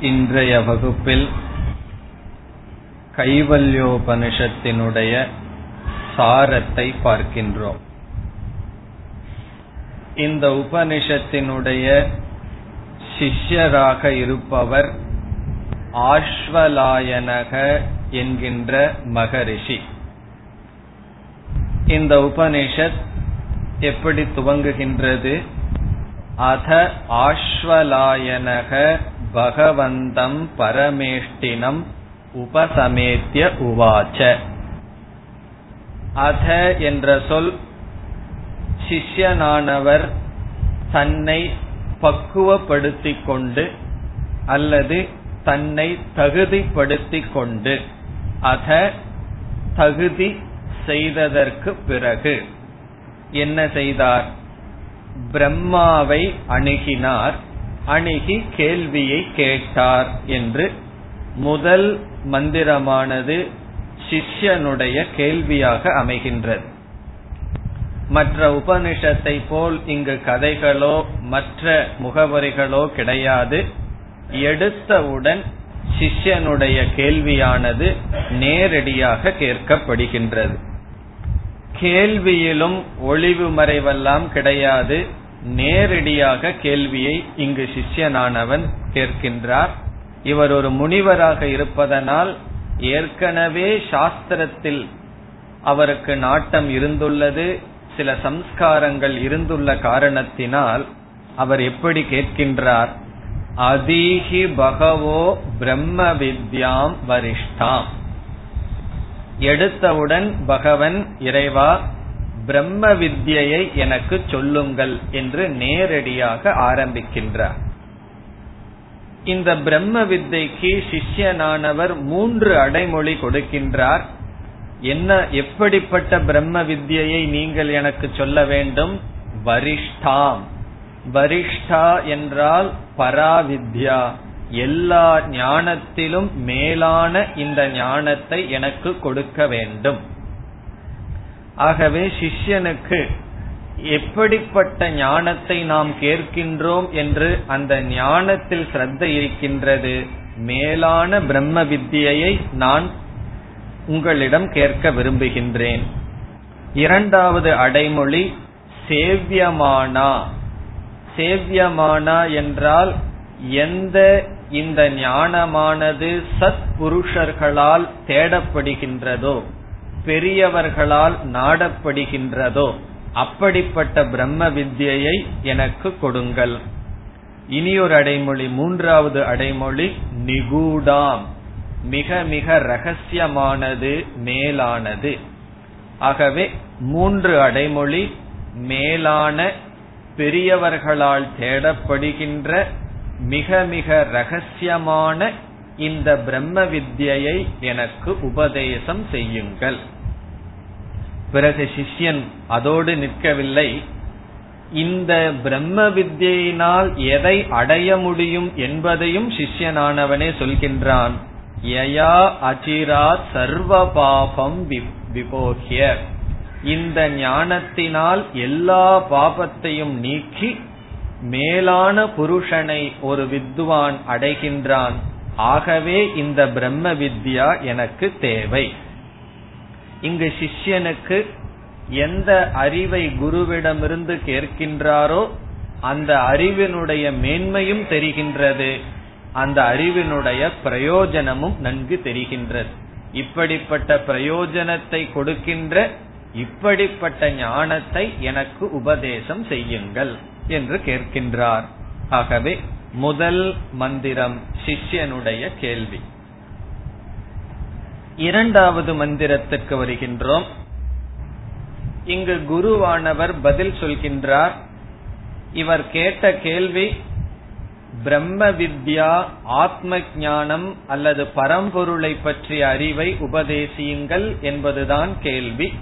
இன்றைய வகுப்பில் கைவல்யோபனிஷத்தினுடைய சாரத்தை பார்க்கின்றோம். இந்த உபனிஷத்தினுடைய சிஷ்யராக இருப்பவர் ஆஷ்வலாயனக என்கின்ற மகரிஷி. இந்த உபனிஷத் எப்படி துவங்குகின்றது? அத ஆஷ்வலாயனக பகவந்தம் பரமேஷ்டினம் உபசமேத்திய உவாச்ச. அத என்ற சொல் சிஷ்யனானவர் தன்னை பக்குவப்படுத்திக் கொண்டு அல்லது தன்னை தகுதிப்படுத்திக் கொண்டு அத தகுதி செய்ததற்கு பிறகு என்ன செய்தார்? பிரம்மாவை அணுகினார். அணுகி கேள்வியை கேட்டார் என்று முதல் மந்திரமானது சிஷ்யனுடைய கேள்வியாக அமைகின்றது. மற்ற உபனிஷத்தை போல் இங்கு கதைகளோ மற்ற முகவரிகளோ கிடையாது. எடுத்தவுடன் சிஷ்யனுடைய கேள்வியானது நேரடியாக கேட்கப்படுகின்றது. கேள்வியிலும் ஒளிவு மறைவெல்லாம் கிடையாது. நேரடியாக கேள்வியை இங்கு சிஷ்யனானவன் கேட்கின்றார். இவர் ஒரு முனிவராக இருப்பதனால் ஏற்கனவே சாஸ்திரத்தில் அவருக்கு நாட்டம் இருந்துள்ளது சில சம்ஸ்காரங்கள் இருந்துள்ள காரணத்தினால் அவர் எப்படி கேட்கின்றார்? அதீஹி பகவோ பிரம்ம வித்யாம் வரிஷ்டாம். எடுத்தவுடன் பகவன் இறைவா பிரம்ம வித்யை எனக்கு சொல்லுங்கள் என்று நேரடியாக ஆரம்பிக்கின்றார். இந்த பிரம்ம வித்தைக்கு சிஷ்யனானவர் மூன்று அடைமொழி கொடுக்கின்றார். என்ன எப்படிப்பட்ட பிரம்ம வித்யை நீங்கள் எனக்கு சொல்ல வேண்டும்? வரிஷ்டாம். வரிஷ்டா என்றால் பராவித்யா. எல்லா ஞானத்திலும் மேலான இந்த ஞானத்தை எனக்கு கொடுக்க வேண்டும். ஆகவே சிஷ்யனுக்கு எப்படிப்பட்ட ஞானத்தை நாம் கேட்கின்றோம் என்று அந்த ஞானத்தில் சிரத்த இருக்கின்றது மேலான பிரம்ம வித்தியை நான் உங்களிடம் கேட்க விரும்புகின்றேன். இரண்டாவது அடைமொழி சேவியமானா. சேவியமானா என்றால் எந்த இந்த ஞானமானது சத் புருஷர்களால் தேடப்படுகின்றதோ. பெரியவர்களால் நாடப்படுகின்றதோ அப்படிப்பட்ட பிரம்ம வித்யை எனக்கு கொடுங்கள். இனி ஒரு அடைமொழி மூன்றாவது அடைமொழி நிகூடாம். மிக மிக ரகசியமானது மேலானது. ஆகவே மூன்று அடைமொழி மேலான பெரியவர்களால் தேடப்படுகின்ற மிக மிக ரகசியமான இந்த பிரம்ம வித்யை எனக்கு உபதேசம் செய்யுங்கள். பிறகு சிஷ்யன் அதோடு நிற்கவில்லை. இந்த பிரம்ம வித்யினால் எதை அடைய முடியும் என்பதையும் சிஷ்யனானவனே சொல்கின்றான். யயா அஜிரா சர்வ பாபம் விபோகிய. இந்த ஞானத்தினால் எல்லா பாபத்தையும் நீக்கி மேலான புருஷனை ஒரு வித்வான் அடைகின்றான். ஆகவே இந்த பிரம்ம வித்யா எனக்கு தேவை. இங்கு சிஷ்யனுக்கு எந்த அறிவை குருவிடமிருந்து கேட்கின்றாரோ அந்த அறிவினுடைய மேன்மையும் தெரிகின்றது. அந்த அறிவினுடைய பிரயோஜனமும் நன்கு தெரிகின்றது. இப்படிப்பட்ட பிரயோஜனத்தை கொடுக்கின்ற இப்படிப்பட்ட ஞானத்தை எனக்கு உபதேசம் செய்யுங்கள் என்று கேட்கின்றார். ஆகவே முதல் மந்திரம் சிஷ்யனுடைய கேள்வி. இரண்டாவது மந்திரத்துக்கு வருகின்றோம். இங்கு குருவானவர் பதில் சொல்கின்றார் இவர் கேட்ட கேள்வி பிரம்ம வித்யா ஆத்ம ஞானம் அல்லது பரம்பொருளை பற்றிய அறிவை உபதேசியுங்கள் என்பதுதான் கேள்வி.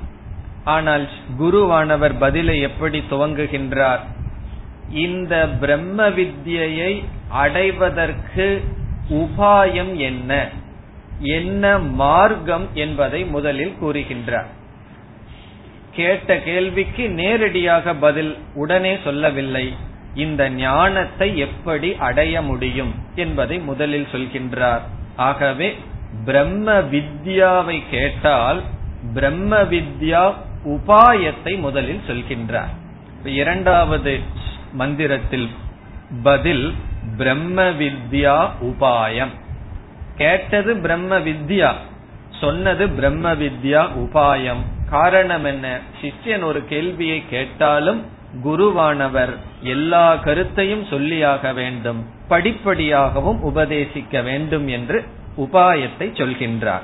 ஆனால் குருவானவர் பதிலை எப்படி துவங்குகின்றார்? இந்த பிரம்ம வித்யை அடைவதற்கு உபாயம் என்ன? என்ன மார்க்கம் என்பதை முதலில் கூறுகின்றார். கேட்ட கேள்விக்கு நேரடியாக பதில் உடனே சொல்லவில்லை. இந்த ஞானத்தை எப்படி அடைய முடியும் என்பதை முதலில் சொல்கின்றார். ஆகவே பிரம்ம வித்யாவை கேட்டால் பிரம்ம வித்யா உபாயத்தை முதலில் சொல்கின்றார். இரண்டாவது மந்திரத்தில் பதில் பிரம்ம வித்யா உபாயம். கேட்டது பிரம்ம வித்யா சொன்னது பிரம்ம வித்யா உபாயம். காரணம் என்ன? சிஷ்யன் ஒரு கேள்வியை கேட்டாலும் குருவானவர் எல்லா கருத்தையும் சொல்லியாக வேண்டும் படிப்படியாகவும் உபதேசிக்க வேண்டும் என்று உபாயத்தை சொல்கின்றார்.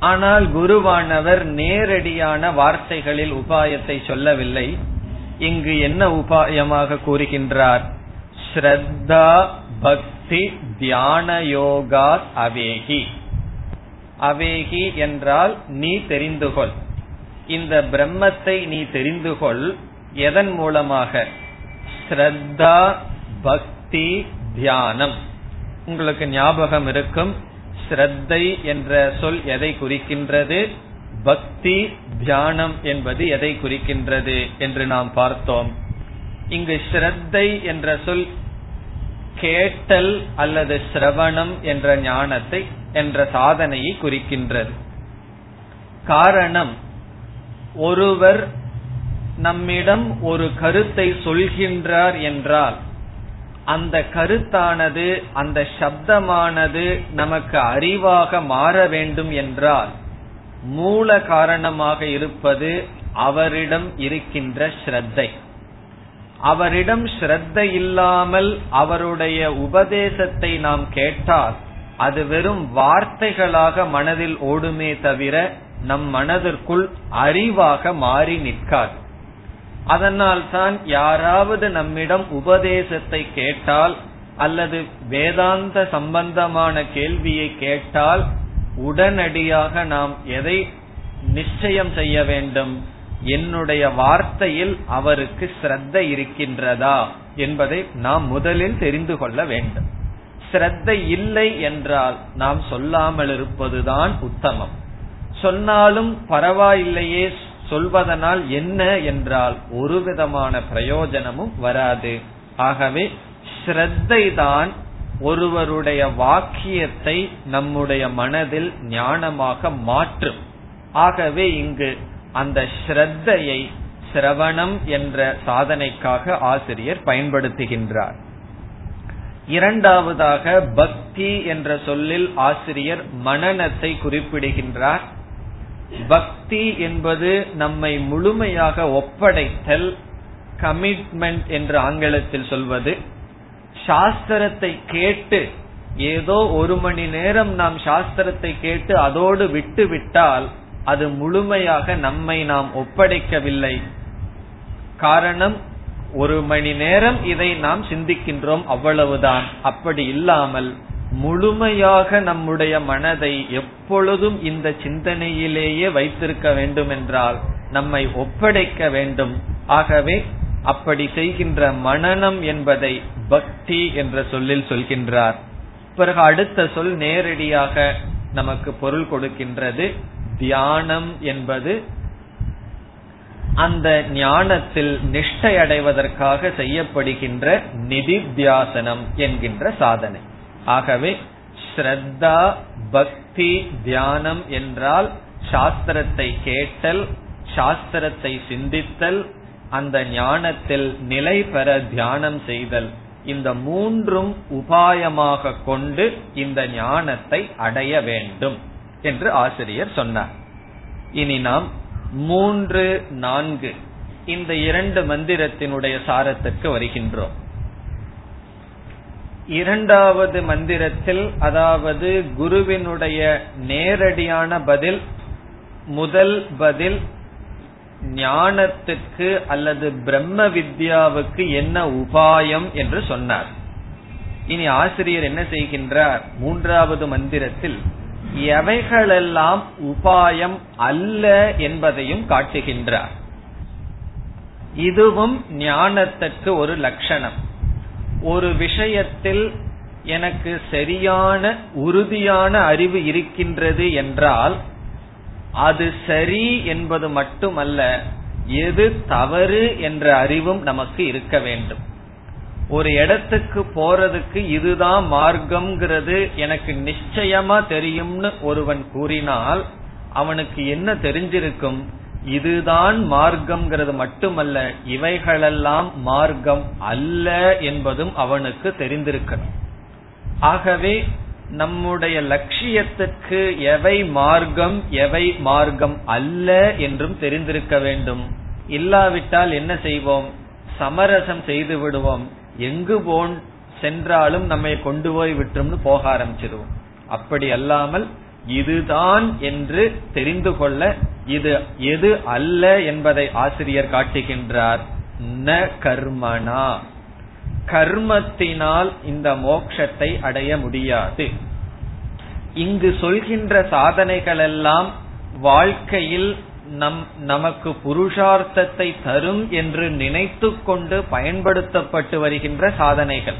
ஆனால் குருவானவர் நேரடியான வார்த்தைகளில் உபாயத்தை சொல்லவில்லை. இங்கு என்ன உபாயமாக கூறுகின்றார்? ஸ்ரத்தா பக்தி தியான யோகா அவேகி. அவேகி என்றால் நீ தெரிந்து கொள். இந்த பிரம்மத்தை நீ தெரிந்து கொள். எதன் மூலமாக? ஸ்ரத்தா பக்தி தியானம். உங்களுக்கு ஞாபகம் இருக்கும். ஸ்ரத்தை என்ற சொல் எதை குறிக்கின்றது? பக்தி தியானம் என்பது எதை குறிக்கின்றது என்று நாம் பார்த்தோம். இங்கு ஸ்ரத்தை என்ற சொல் கேட்டல் அல்லது சிரவணம் என்ற ஞானத்தை என்ற சாதனையை குறிக்கின்றது. காரணம் ஒருவர் நம்மிடம் ஒரு கருத்தை சொல்கின்றார் என்றால் அந்த கருத்தானது அந்த சப்தமானது நமக்கு அறிவாக மாற வேண்டும் என்றால் மூல காரணமாக இருப்பது அவரிடம் இருக்கின்ற ஸ்ரத்தை. அவரிடம் ஸ்ரத்த இல்லாமல் அவருடைய உபதேசத்தை நாம் கேட்டால் அது வெறும் வார்த்தைகளாக மனதில் ஓடுமே தவிர நம் மனதிற்குள் அறிவாக மாறி நிற்காது. அதனால் தான் யாராவது நம்மிடம் உபதேசத்தை கேட்டால் அல்லது வேதாந்த சம்பந்தமான கேள்வியை கேட்டால் உடனடியாக நாம் எதை நிச்சயம் செய்ய வேண்டும்? என்னுடைய வார்த்தையில் அவருக்கு ஸ்ரத்த இருக்கின்றதா? என்பதை நாம் முதலில் தெரிந்து கொள்ள வேண்டும். ஸ்ரத்த இல்லை என்றால் நாம் சொல்லாமல் இருப்பதுதான் உத்தமம். சொன்னாலும் பரவாயில்லையே சொல்வதனால் என்ன என்றால் ஒரு விதமான பிரயோஜனமும் வராது. ஆகவே ஸ்ரத்தை தான் ஒருவருடைய வாக்கியத்தை நம்முடைய மனதில் ஞானமாக மாற்றும். ஆகவே இங்கு அந்த ஸ்ரத்தையை சிரவணம் என்ற சாதனைக்காக ஆசிரியர் பயன்படுத்துகின்றார். இரண்டாவதாக பக்தி என்ற சொல்லில் ஆசிரியர் மனநத்தை குறிப்பிடுகின்றார். பக்தி என்பது நம்மை முழுமையாக ஒப்படைத்தல் கமிட்மெண்ட் என்று ஆங்கிலத்தில் சொல்வது சாஸ்திரத்தை கேட்டு ஏதோ ஒரு மணி நேரம் நாம் சாஸ்திரத்தை கேட்டு அதோடு விட்டு விட்டால் அது முழுமையாக நம்மை நாம் ஒப்படைக்கவில்லை. காரணம் ஒரு மணி நேரம் இதை நாம் சிந்திக்கின்றோம் அவ்வளவுதான். அப்படி இல்லாமல் முழுமையாக நம்முடைய மனதை எப்பொழுதும் இந்த சிந்தனையிலேயே வைத்திருக்க வேண்டும் என்றால் நம்மை ஒப்படைக்க வேண்டும். ஆகவே அப்படி செய்கின்ற மனநம் என்பதை பக்தி என்ற சொல்லில் சொல்கின்றார். பிறகு அடுத்த சொல் நேரடியாக நமக்கு பொருள் கொடுக்கின்றது. தியானம் என்பது அந்த ஞானத்தில் நிஷ்டை அடைவதற்காக செய்யப்படுகின்ற நிதித்தியாசனம் என்கின்ற சாதனை. ஆகவே ஸ்ரத்தா பக்தி தியானம் என்றால் சாஸ்திரத்தை கேட்டல் சாஸ்திரத்தை சிந்தித்தல் அந்த ஞானத்தில் நிலை பெற தியானம் செய்தல். இந்த மூன்றும் உபாயமாக கொண்டு இந்த ஞானத்தை அடைய வேண்டும் என்று ஆசிரியர் சொன்னார். இனி நாம் மூன்று நான்கு இந்த இரண்டு மந்திரத்தினுடைய சாரத்திற்கு வருகின்றோம். இரண்டாவது மந்திரத்தில் அதாவது குருவினுடைய நேரடியான பதில் முதல் பதில் ஞானத்துக்கு அல்லது பிரம்ம வித்யாவுக்கு என்ன உபாயம் என்று சொன்னார். இனி ஆசிரியர் என்ன செய்கின்றார்? மூன்றாவது மந்திரத்தில் எவைகளெல்லாம் உபாயம் அல்ல என்பதையும் காட்டுகின்றார். இதுவும் ஞானத்துக்கு ஒரு லட்சணம். ஒரு விஷயத்தில் எனக்கு சரியான உறுதியான அறிவு இருக்கின்றது என்றால் அது சரி என்பது மட்டுமல்ல எது தவறு என்ற அறிவும் நமக்கு இருக்க வேண்டும். ஒரு இடத்துக்கு போறதுக்கு இதுதான் மார்க்கம்ங்கிறது எனக்கு நிச்சயமா தெரியும்னு ஒருவன் கூறினால் அவனுக்கு என்ன தெரிஞ்சிருக்கும்? இதுதான் மார்க்கம்ங்கிறது மட்டுமல்ல இவைகளெல்லாம் மார்க்கம் அல்ல என்பதும் அவனுக்கு தெரிந்திருக்கணும். ஆகவே நம்முடைய லட்சியத்துக்கு எவை மார்க்கம் எவை மார்க்கம் அல்ல என்றும் தெரிந்திருக்க வேண்டும். இல்லாவிட்டால் என்ன செய்வோம்? சமரசம் செய்து விடுவோம். எங்கு போன் சென்றாலும் நம்மை கொண்டு போய் விட்டும்னு போக ஆரம்பிச்சிருவோம். அப்படி அல்லாமல் இதுதான் என்று தெரிந்து கொள்ள இது எது அல்ல என்பதை ஆசிரியர் காட்டுகின்றார். ந கர்மனா கர்மத்தினால் இந்த மோக்ஷத்தை அடைய முடியாது. இங்கு சொல்கின்ற சாதனைகள் எல்லாம் வாழ்க்கையில் நம் நமக்கு புருஷார்த்தத்தை தரும் என்று நினைத்து கொண்டு பயன்படுத்தப்பட்டு வருகின்ற சாதனைகள்.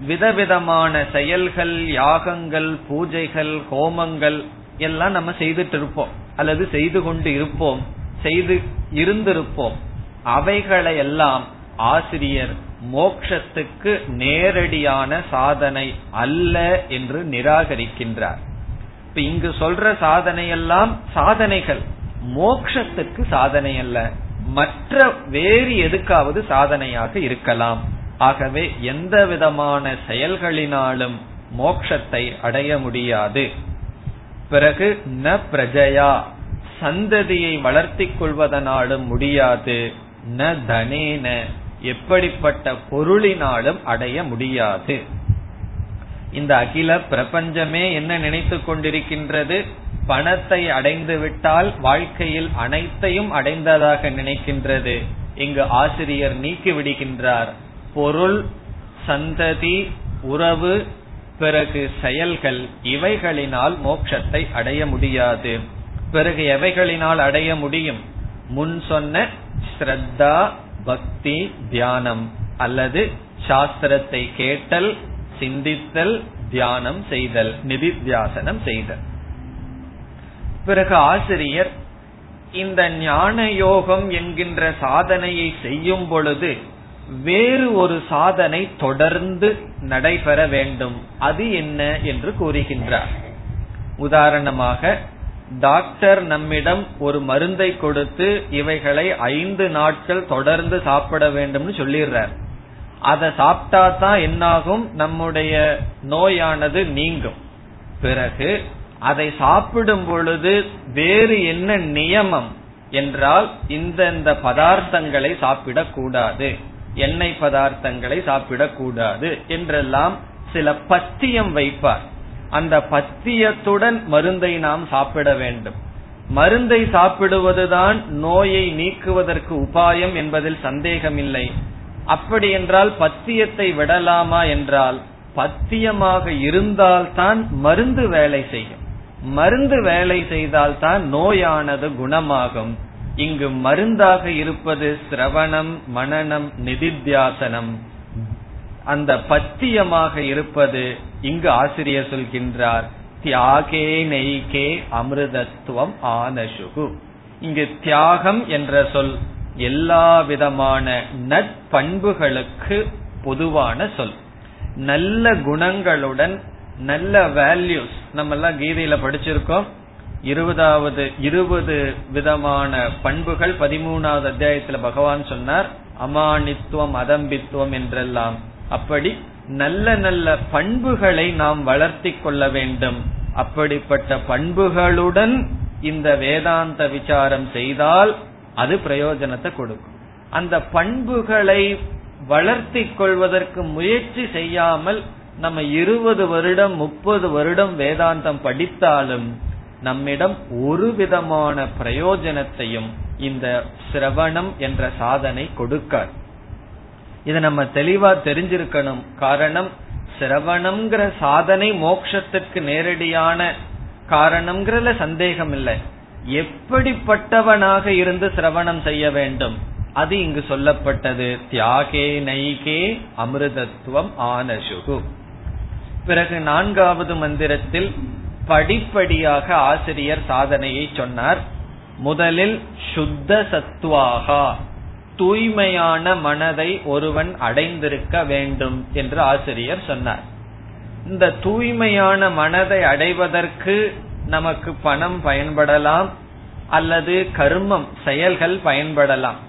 விதவிதமான செயல்கள் யாகங்கள் பூஜைகள் ஹோமங்கள் எல்லாம் நம்ம செய்துட்டு இருப்போம் அல்லது செய்து கொண்டு இருப்போம். செய்து இருந்திருப்போம். அவைகளை எல்லாம் ஆசிரியர் மோக்ஷத்துக்கு நேரடியான சாதனை அல்ல என்று நிராகரிக்கின்றார். இப்ப இங்கு சொல்ற சாதனை எல்லாம் சாதனைகள். மோக்ஷத்துக்கு சாதனை அல்ல. மற்ற வேறு எதுக்காவது சாதனையாக இருக்கலாம். ஆகவே எந்த விதமான செயல்களினாலும் மோக்ஷத்தை அடைய முடியாது. பிறகு ந பிரஜயா. சந்ததியை வளர்த்திக் கொள்வதனாலும் முடியாது. ந தனேன. எப்படிப்பட்ட பொருளினாலும் அடைய முடியாது. இந்த அகில பிரபஞ்சமே என்ன நினைத்து கொண்டிருக்கின்றது? பணத்தை அடைந்து விட்டால் வாழ்க்கையில் அனைத்தையும் அடைந்ததாக நினைக்கின்றது. இங்கு ஆசிரியர் நீக்கி விடுகின்றார். பொருள் சந்ததி உறவு பிறகு செயல்கள் இவைகளினால் மோட்சத்தை அடைய முடியாது. பிறகு எவைகளினால் அடைய முடியும்? முன் சொன்ன ஸ்ரத்தா பக்தி தியானம் அல்லது சாஸ்திரத்தை கேட்டல் சிந்தித்தல் தியானம் செய்தல் நிதித்தியாசனம் செய்தல். பிறகு ஆசிரியர் இந்த ஞான யோகம் என்கின்ற சாதனையை செய்யும் பொழுது வேறு ஒரு சாதனை தொடர்ந்து நடைபெற வேண்டும். அது என்ன என்று கூறுகின்றார். உதாரணமாக டாக்டர் நம்மிடம் ஒரு மருந்தை கொடுத்து இவைகளை ஐந்து நாட்கள் தொடர்ந்து சாப்பிட வேண்டும்னு சொல்லிடுறார். அதை சாப்பிட்டா தான் என்னாகும்? நம்முடைய நோயானது நீங்கும். பிறகு அதை சாப்பிடும் பொழுது வேறு என்ன நியமம் என்றால் இந்த பதார்த்தங்களை சாப்பிடக்கூடாது. எண்ணெய் பதார்த்தங்களை சாப்பிடக்கூடாது என்றெல்லாம் சில பத்தியம் வைப்பார். அந்த பத்தியத்துடன் மருந்தை நாம் சாப்பிட வேண்டும். மருந்தை சாப்பிடுவதுதான் நோயை நீக்குவதற்கு உபாயம் என்பதில் சந்தேகமில்லை. அப்படி என்றால் பத்தியத்தை விடலாமா என்றால் பத்தியமாக இருந்தால்தான் மருந்து வேலை செய்யும். மருந்து வேலை செய்தால்தான் நோயானது குணமாகும். இங்கு மருந்தாக இருப்பது சிரவணம் மனநம் நிதித்தியாசனம். அந்த பத்தியமாக இருப்பது இங்கு ஆசிரியர் சொல்கின்றார் தியாகே நெய்கே அமிர்தத்துவம் ஆனசுகு. இங்கு தியாகம் என்ற சொல் எல்லா விதமான நட்பண்புகளுக்கு பொதுவான சொல். நல்ல குணங்களுடன் நல்ல வேல்யூஸ் நம்ம எல்லாம் கீதையில படிச்சிருக்கோம். இருபதாவது இருபது விதமான பண்புகள் பதிமூணாவது அத்தியாயத்துல பகவான் சொன்னார் அமானித்துவம் அதம்பித்துவம் என்றெல்லாம். அப்படி நல்ல நல்ல பண்புகளை நாம் வளர்த்தி கொள்ள வேண்டும். அப்படிப்பட்ட பண்புகளுடன் இந்த வேதாந்த விசாரம் செய்தால் அது பிரயோஜனத்தை கொடுக்கும். அந்த பண்புகளை வளர்த்தி கொள்வதற்கு முயற்சி செய்யாமல் நம்ம இருபது வருடம் முப்பது வருடம் வேதாந்தம் படித்தாலும் நம்மிடம் ஒரு விதமான பிரயோஜனத்தையும் இந்த சிரவணம் என்ற சாதனை கொடுக்காது. இதை நம்ம தெளிவா தெரிஞ்சிருக்கணும். காரணம் சிரவணம்ங்கிற சாதனை மோக்ஷத்துக்கு நேரடியான காரணம்ங்கிறதுல சந்தேகம் இல்லை எப்படிப்பட்டவனாக இருந்து சிரவணம் செய்ய வேண்டும்? அது இங்கு சொல்லப்பட்டது. தியாகே நைகே அமிர்தத்துவம் ஆனசுகு. பிறகு நான்காவது மந்திரத்தில் படிப்படியாக ஆசிரியர் சாதனையை சொன்னார். முதலில் சுத்த சத்வாகா. தூய்மையான மனதை ஒருவன் அடைந்திருக்க வேண்டும் என்று ஆசிரியர் சொன்னார். இந்த தூய்மையான மனதை அடைவதற்கு நமக்கு பணம் பயன்படலாம் அல்லது கர்மம் செயல்கள் பயன்படலாம்.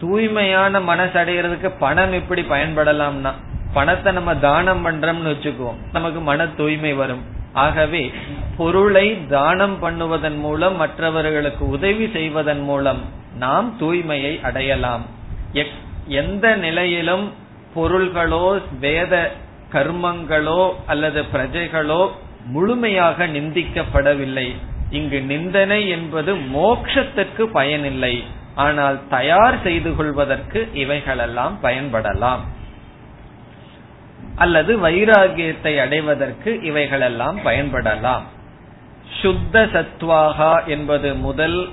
தூய்மையான மனசு அடைகிறதுக்கு பணம் எப்படி பயன்படலாம்னா பணத்தை நம்ம தானம் பண்றோம்னு வச்சுக்குவோம். நமக்கு மன தூய்மை வரும். ஆகவே பொருளை தானம் பண்ணுவதன் மூலம் மற்றவர்களுக்கு உதவி செய்வதன் மூலம் நாம் தூய்மையை அடையலாம். எந்த நிலையிலும் பொருள்களோ வேத கர்மங்களோ அல்லது பிரஜைகளோ முழுமையாக நிந்திக்கப்படவில்லை. இங்கு நிந்தனை என்பது மோக்ஷத்திற்கு பயனில்லை. ஆனால் தயார் செய்து கொள்வதற்கு இவைகளெல்லாம் பயன்படலாம். அல்லது வைராகியத்தை அடைவதற்கு இவைகளெல்லாம் பயன்படலாம். சுத்த சத்வாகா என்பது முதல்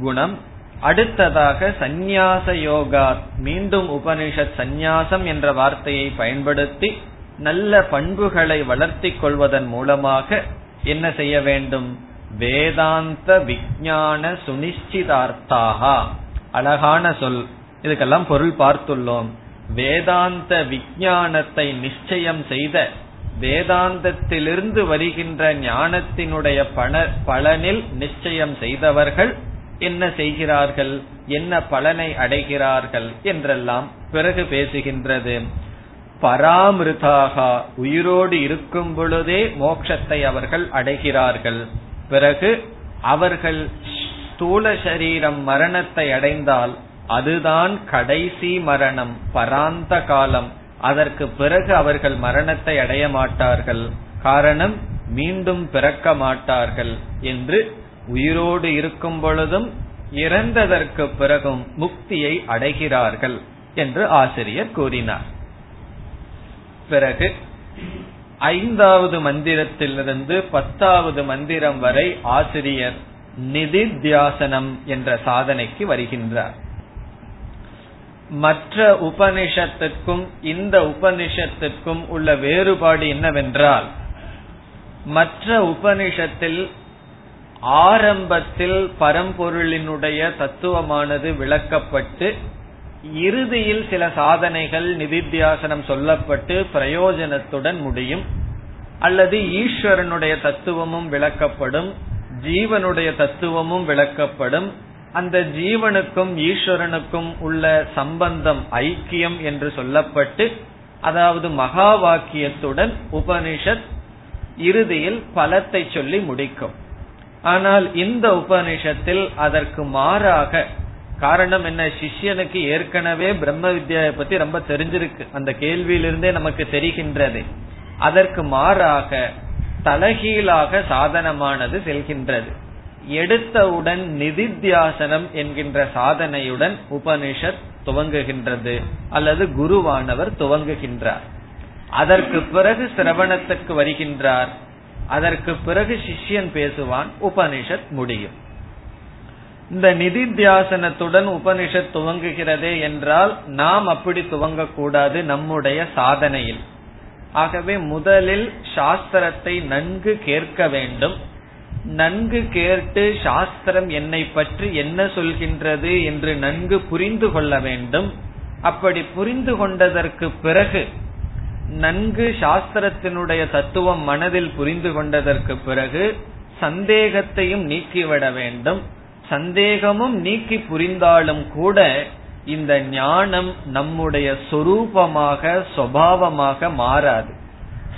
குணம். அடுத்ததாக சந்நியாச யோகா மீண்டும் உபனிஷத் சந்நியாசம் என்ற வார்த்தையை பயன்படுத்தி நல்ல பண்புகளை வளர்த்திக் கொள்வதன் மூலமாக என்ன செய்ய வேண்டும்? வேதாந்த விஞ்ஞான சுனிச்சிதார்த்தாகா. அழகான சொல். இதுக்கெல்லாம் பொருள் பார்த்துள்ளோம். வேதாந்த விஞ்ஞானத்தை நிச்சயம் செய்த வேதாந்தத்திலிருந்து வருகின்ற ஞானத்தினுடைய பண பலனில் நிச்சயம் செய்தவர்கள் என்ன செய்கிறார்கள்? என்ன பலனை அடைகிறார்கள்? என்றெல்லாம் பிறகு பேசுகின்றது. பராமிருதாக உயிரோடு இருக்கும் பொழுதே மோட்சத்தை அவர்கள் அடைகிறார்கள். பிறகு அவர்கள் ஸ்தூல சரீரம் மரணத்தை அடைந்தால் அதுதான் கடைசி மரணம் பராந்த காலம். அதற்கு பிறகு அவர்கள் மரணத்தை அடைய மாட்டார்கள். காரணம் மீண்டும் பிறக்க மாட்டார்கள் என்று உயிரோடு இருக்கும் பொழுதும் இறந்ததற்கு பிறகும் முக்தியை அடைகிறார்கள் என்று ஆசிரியர் கூறினார். பிறகு ஐந்தாவது மந்திரத்திலிருந்து பத்தாவது மந்திரம் வரை ஆசிரியர் நிதித்தியாசனம் என்ற சாதனைக்கு வருகின்றார். மற்ற உபனிஷத்துக்கும் இந்த உபனிஷத்துக்கும் உள்ள வேறுபாடு என்னவென்றால் மற்ற உபனிஷத்தில் ஆரம்பத்தில் பரம்பொருளினுடைய தத்துவமானது விளக்கப்பட்டு இறுதியில் சில சாதனைகள் நிதித்தியாசனம் சொல்லப்பட்டு பிரயோஜனத்துடன் முடியும். அல்லது ஈஸ்வரனுடைய தத்துவமும் விளக்கப்படும் ஜீவனுடைய தத்துவமும் விளக்கப்படும். அந்த ஜீவனுக்கும் ஈஸ்வரனுக்கும் உள்ள சம்பந்தம் ஐக்கியம் என்று சொல்லப்பட்டு அதாவது மகா வாக்கியத்துடன் உபனிஷத் இறுதியில் பலத்தை சொல்லி முடிக்கும். ஆனால் இந்த உபனிஷத்தில் அதற்கு மாறாக காரணம் என்ன? சிஷ்யனுக்கு ஏற்கனவே பிரம்ம வித்யாவை பத்தி ரொம்ப தெரிஞ்சிருக்கு. அந்த கேள்வியிலிருந்தே நமக்கு தெரிகின்றது. அதற்கு மாறாக தலகீழாக சாதனமானது செல்கின்றது. எடுத்தவுடன் நிதித்தியாசனம் என்கின்ற சாதனையுடன் உபனிஷத் துவங்குகின்றது. அல்லது குருவானவர் துவங்குகின்றார். அதற்கு பிறகு சிரவணத்துக்கு வருகின்றார். அதற்கு பிறகு சிஷ்யன் பேசுவான் உபனிஷத் முடியும். இந்த நிதித்தியாசனத்துடன் உபனிஷத் துவங்குகிறதே என்றால் நாம் அப்படி துவங்கக்கூடாது நம்முடைய சாதனையில். ஆகவே முதலில் சாஸ்திரத்தை நன்கு கேட்க வேண்டும். நன்கு கேட்டு சாஸ்திரம் என்னை பற்றி என்ன சொல்கின்றது என்று நன்கு புரிந்து கொள்ள வேண்டும். அப்படி புரிந்து கொண்டதற்கு பிறகு நன்கு சாஸ்திரத்தினுடைய தத்துவம் மனதில் புரிந்து கொண்டதற்கு பிறகு சந்தேகத்தையும் நீக்கிவிட வேண்டும். சந்தேகமும் நீக்கி புரிந்தாலும் கூட இந்த ஞானம் நம்முடைய சொரூபமாக சுவாவமாக மாறாது.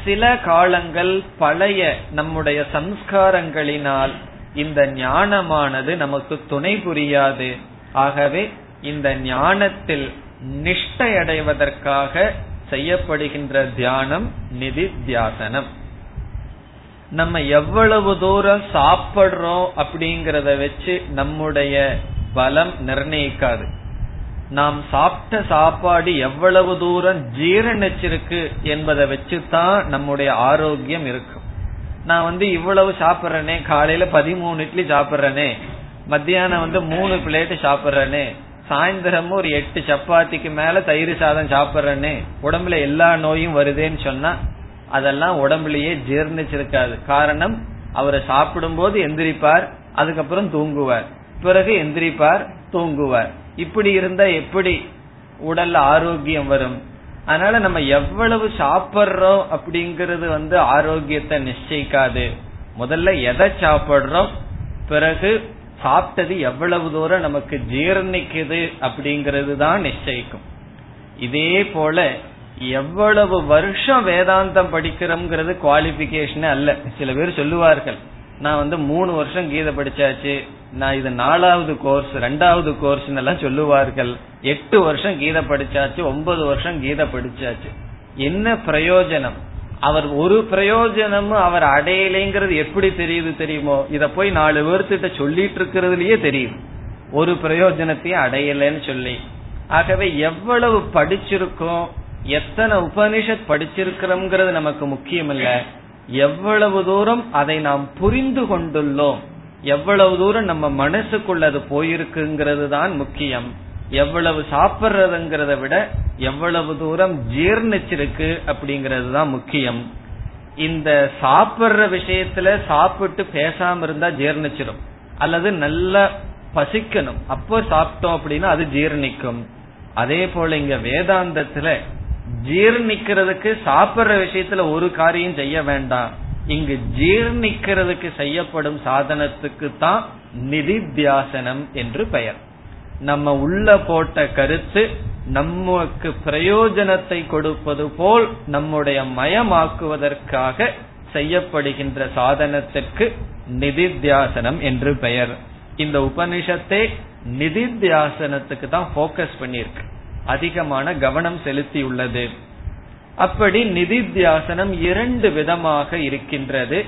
சில காலங்கள் பழைய நம்முடைய சம்ஸ்காரங்களினால் இந்த ஞானமானது நமக்கு துணை புரியாது. ஆகவே இந்த ஞானத்தில் நிஷ்டை அடைவதற்காக செய்யப்படுகின்ற தியானம் நிதி தியாசனம். நம்ம எவ்வளவு தூரம் சாப்பிடுறோம் அப்படிங்கறத வச்சு நம்முடைய பலம் நிர்ணயிக்காது. நாம் சாப்பிட்ட சாப்பாடு எவ்வளவு தூரம் ஜீரணிச்சிருக்கு என்பதை வச்சுதான் நம்முடைய ஆரோக்கியம் இருக்கும். நான் வந்து இவ்வளவு சாப்பிட்றேனே காலையில பதிமூணு இட்லி சாப்பிட்றேனே மத்தியானம் வந்து மூணு பிளேட் சாப்பிட்றேனே சாயந்தரமும் ஒரு எட்டு சப்பாத்திக்கு மேல தயிர் சாதம் சாப்பிட்றேனே உடம்புல எல்லா நோயும் வருதேன்னு சொன்னா அதெல்லாம் உடம்புலயே ஜீர்ணிச்சிருக்காது. காரணம் அவரை சாப்பிடும் போது எந்திரிப்பார் அதுக்கப்புறம் தூங்குவார். பிறகு எந்திரிப்பார் தூங்குவார். இப்படி இருந்தா எப்படி உடல்ல ஆரோக்கியம் வரும்? அதனால நம்ம எவ்வளவு சாப்பிடுறோம் அப்படிங்கறது வந்து ஆரோக்கியத்தை நிச்சயிக்காது. முதல்ல எதை சாப்பிடுறோம் பிறகு சாப்பிட்டது எவ்வளவு தூரம் நமக்கு ஜீர்ணிக்குது அப்படிங்கிறது தான் நிச்சயிக்கும். இதே போல எவ்வளவு வருஷம் வேதாந்தம் படிக்கிறோம்ங்கிறது குவாலிபிகேஷன் அல்ல. சில பேர் சொல்லுவார்கள் நான் வந்து மூணு வருஷம் கீதை படிச்சாச்சு நான் இது நாலாவது கோர்ஸ் ரெண்டாவது கோர்ஸ் எல்லாம் சொல்லுவார்கள். எட்டு வருஷம் கீதை படிச்சாச்சு ஒன்பது வருஷம் கீதை படிச்சாச்சு. என்ன பிரயோஜனம்? அவர் ஒரு பிரயோஜனமும் அவர் அடையலைங்கிறது எப்படி தெரியுது தெரியுமோ? இத போய் நாலு பேர்த்திட்ட சொல்லிட்டு இருக்கிறதுலயே தெரியுது. ஒரு பிரயோஜனத்தையும் அடையலைன்னு சொல்லி. ஆகவே எவ்வளவு படிச்சிருக்கோம் எத்தனை உபனிஷத் படிச்சிருக்கிறோம்ங்கிறது நமக்கு முக்கியம் இல்ல எவ்வளவு தூரம் அதை நாம் புரிந்து கொண்டுள்ளோம் எவ்வளவு தூரம் நம்ம மனசுக்குள்ள அது போயிருக்குங்கிறது தான் முக்கியம். எவ்வளவு சாப்பிடுறதுங்கிறத விட எவ்வளவு தூரம் ஜீர்ணிச்சிருக்கு அப்படிங்கறது தான் முக்கியம். இந்த சாப்பிடுற விஷயத்துல சாப்பிட்டு பேசாம இருந்தா ஜீர்ணிச்சிடும் அல்லது நல்லா பசிக்கணும். அப்போ சாப்பிட்டோம் அப்படின்னா அது ஜீர்ணிக்கும். அதே போல இங்க வேதாந்தத்துல ஜீர்ணிக்கிறதுக்கு சாப்பிடுற விஷயத்துல ஒரு காரியம் செய்ய வேண்டாம். இங்கு ஜீர்ணிக்கிறதுக்கு செய்யப்படும் சாதனத்துக்கு தான் நிதித்தியாசனம் என்று பெயர். நம்ம உள்ள போட்ட கருத்து நமக்கு பிரயோஜனத்தை கொடுப்பது போல் நம்முடைய மயமாக்குவதற்காக செய்யப்படுகின்ற சாதனத்திற்கு நிதித்தியாசனம் என்று பெயர். இந்த உபனிஷத்தை நிதித்தியாசனத்துக்கு தான் போக்கஸ் பண்ணியிருக்கு. அதிகமான கவனம் செலுத்தியுள்ளது. அப்படி நிதித்தியாசனம் இரண்டு விதமாக இருக்கின்றது.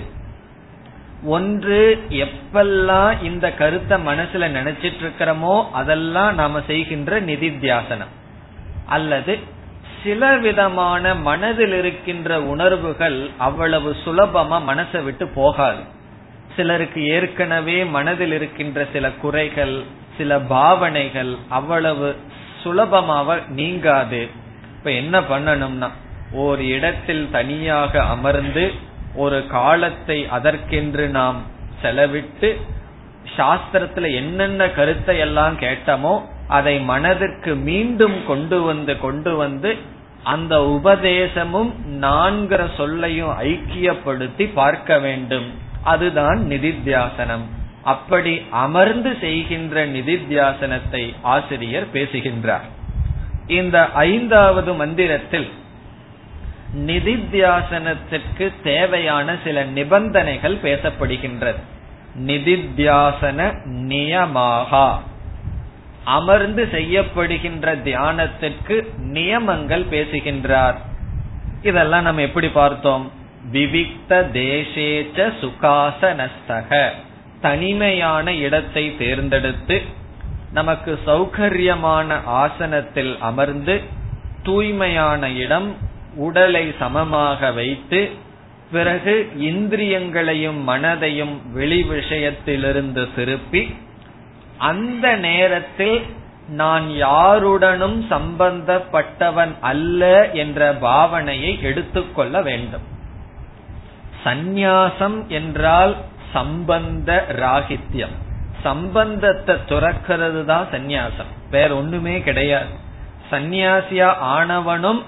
ஒன்று எப்பெல்லாம் இந்த கருத்தை மனசுல நினைச்சிட்டு இருக்கிறோமோ அதெல்லாம் நாம செய்கின்ற நிதித்தியாசனம். அல்லது சில விதமான மனதில் இருக்கின்ற உணர்வுகள் அவ்வளவு சுலபமா மனசை விட்டு போகாது. சிலருக்கு ஏற்கனவே மனதில் இருக்கின்ற சில குறைகள் சில பாவனைகள் அவ்வளவு சுலபமாக நீங்காது. இப்ப என்ன பண்ணணும்னா ஒரு இடத்தில் தனியாக அமர்ந்து ஒரு காலத்தை அதற்கென்று நாம் செலவிட்டு சாஸ்திரத்துல என்னென்ன கருத்தை எல்லாம் கேட்டமோ அதை மனதிற்கு மீண்டும் கொண்டு வந்து கொண்டு வந்து அந்த உபதேசமும் நான்கிற சொல்லையும் ஐக்கியப்படுத்தி பார்க்க வேண்டும். அதுதான் நிதித்தியாசனம். அப்படி அமர்ந்து செய்கின்ற நிதித்தியாசனத்தை ஆசிரியர் பேசுகின்றார். இந்த ஐந்தாவது மந்திரத்தில் நிதித்தியாசனத்திற்கு தேவையான சில நிபந்தனைகள் பேசப்படுகின்றது. நிதித்தியாசன நியமாகா. அமர்ந்து செய்யப்படுகின்ற தியானத்திற்கு நியமங்கள் பேசுகின்றார். இதெல்லாம் நம்ம எப்படி பார்த்தோம்? விவிக்த தேசேச்ச சுகாசனஸ்தக. தனிமையான இடத்தை தேர்ந்தெடுத்து நமக்கு சௌகரியமான ஆசனத்தில் அமர்ந்து தூய்மையான இடம் உடலை சமமாக வைத்து பிறகு இந்திரியங்களையும் மனதையும் வெளி விஷயத்திலிருந்து திருப்பி அந்த நேரத்தில் நான் யாருடனும் சம்பந்தப்பட்டவன் அல்ல என்ற பாவனையை எடுத்துக்கொள்ள வேண்டும். சந்நியாசம் என்றால் சம்பந்த ராகித்யம். சம்பந்தத்தை துறக்கிறது தான் சந்நியாசம். வேற ஒண்ணுமே கிடையாது. சந்நியாசியா ஆனவனும்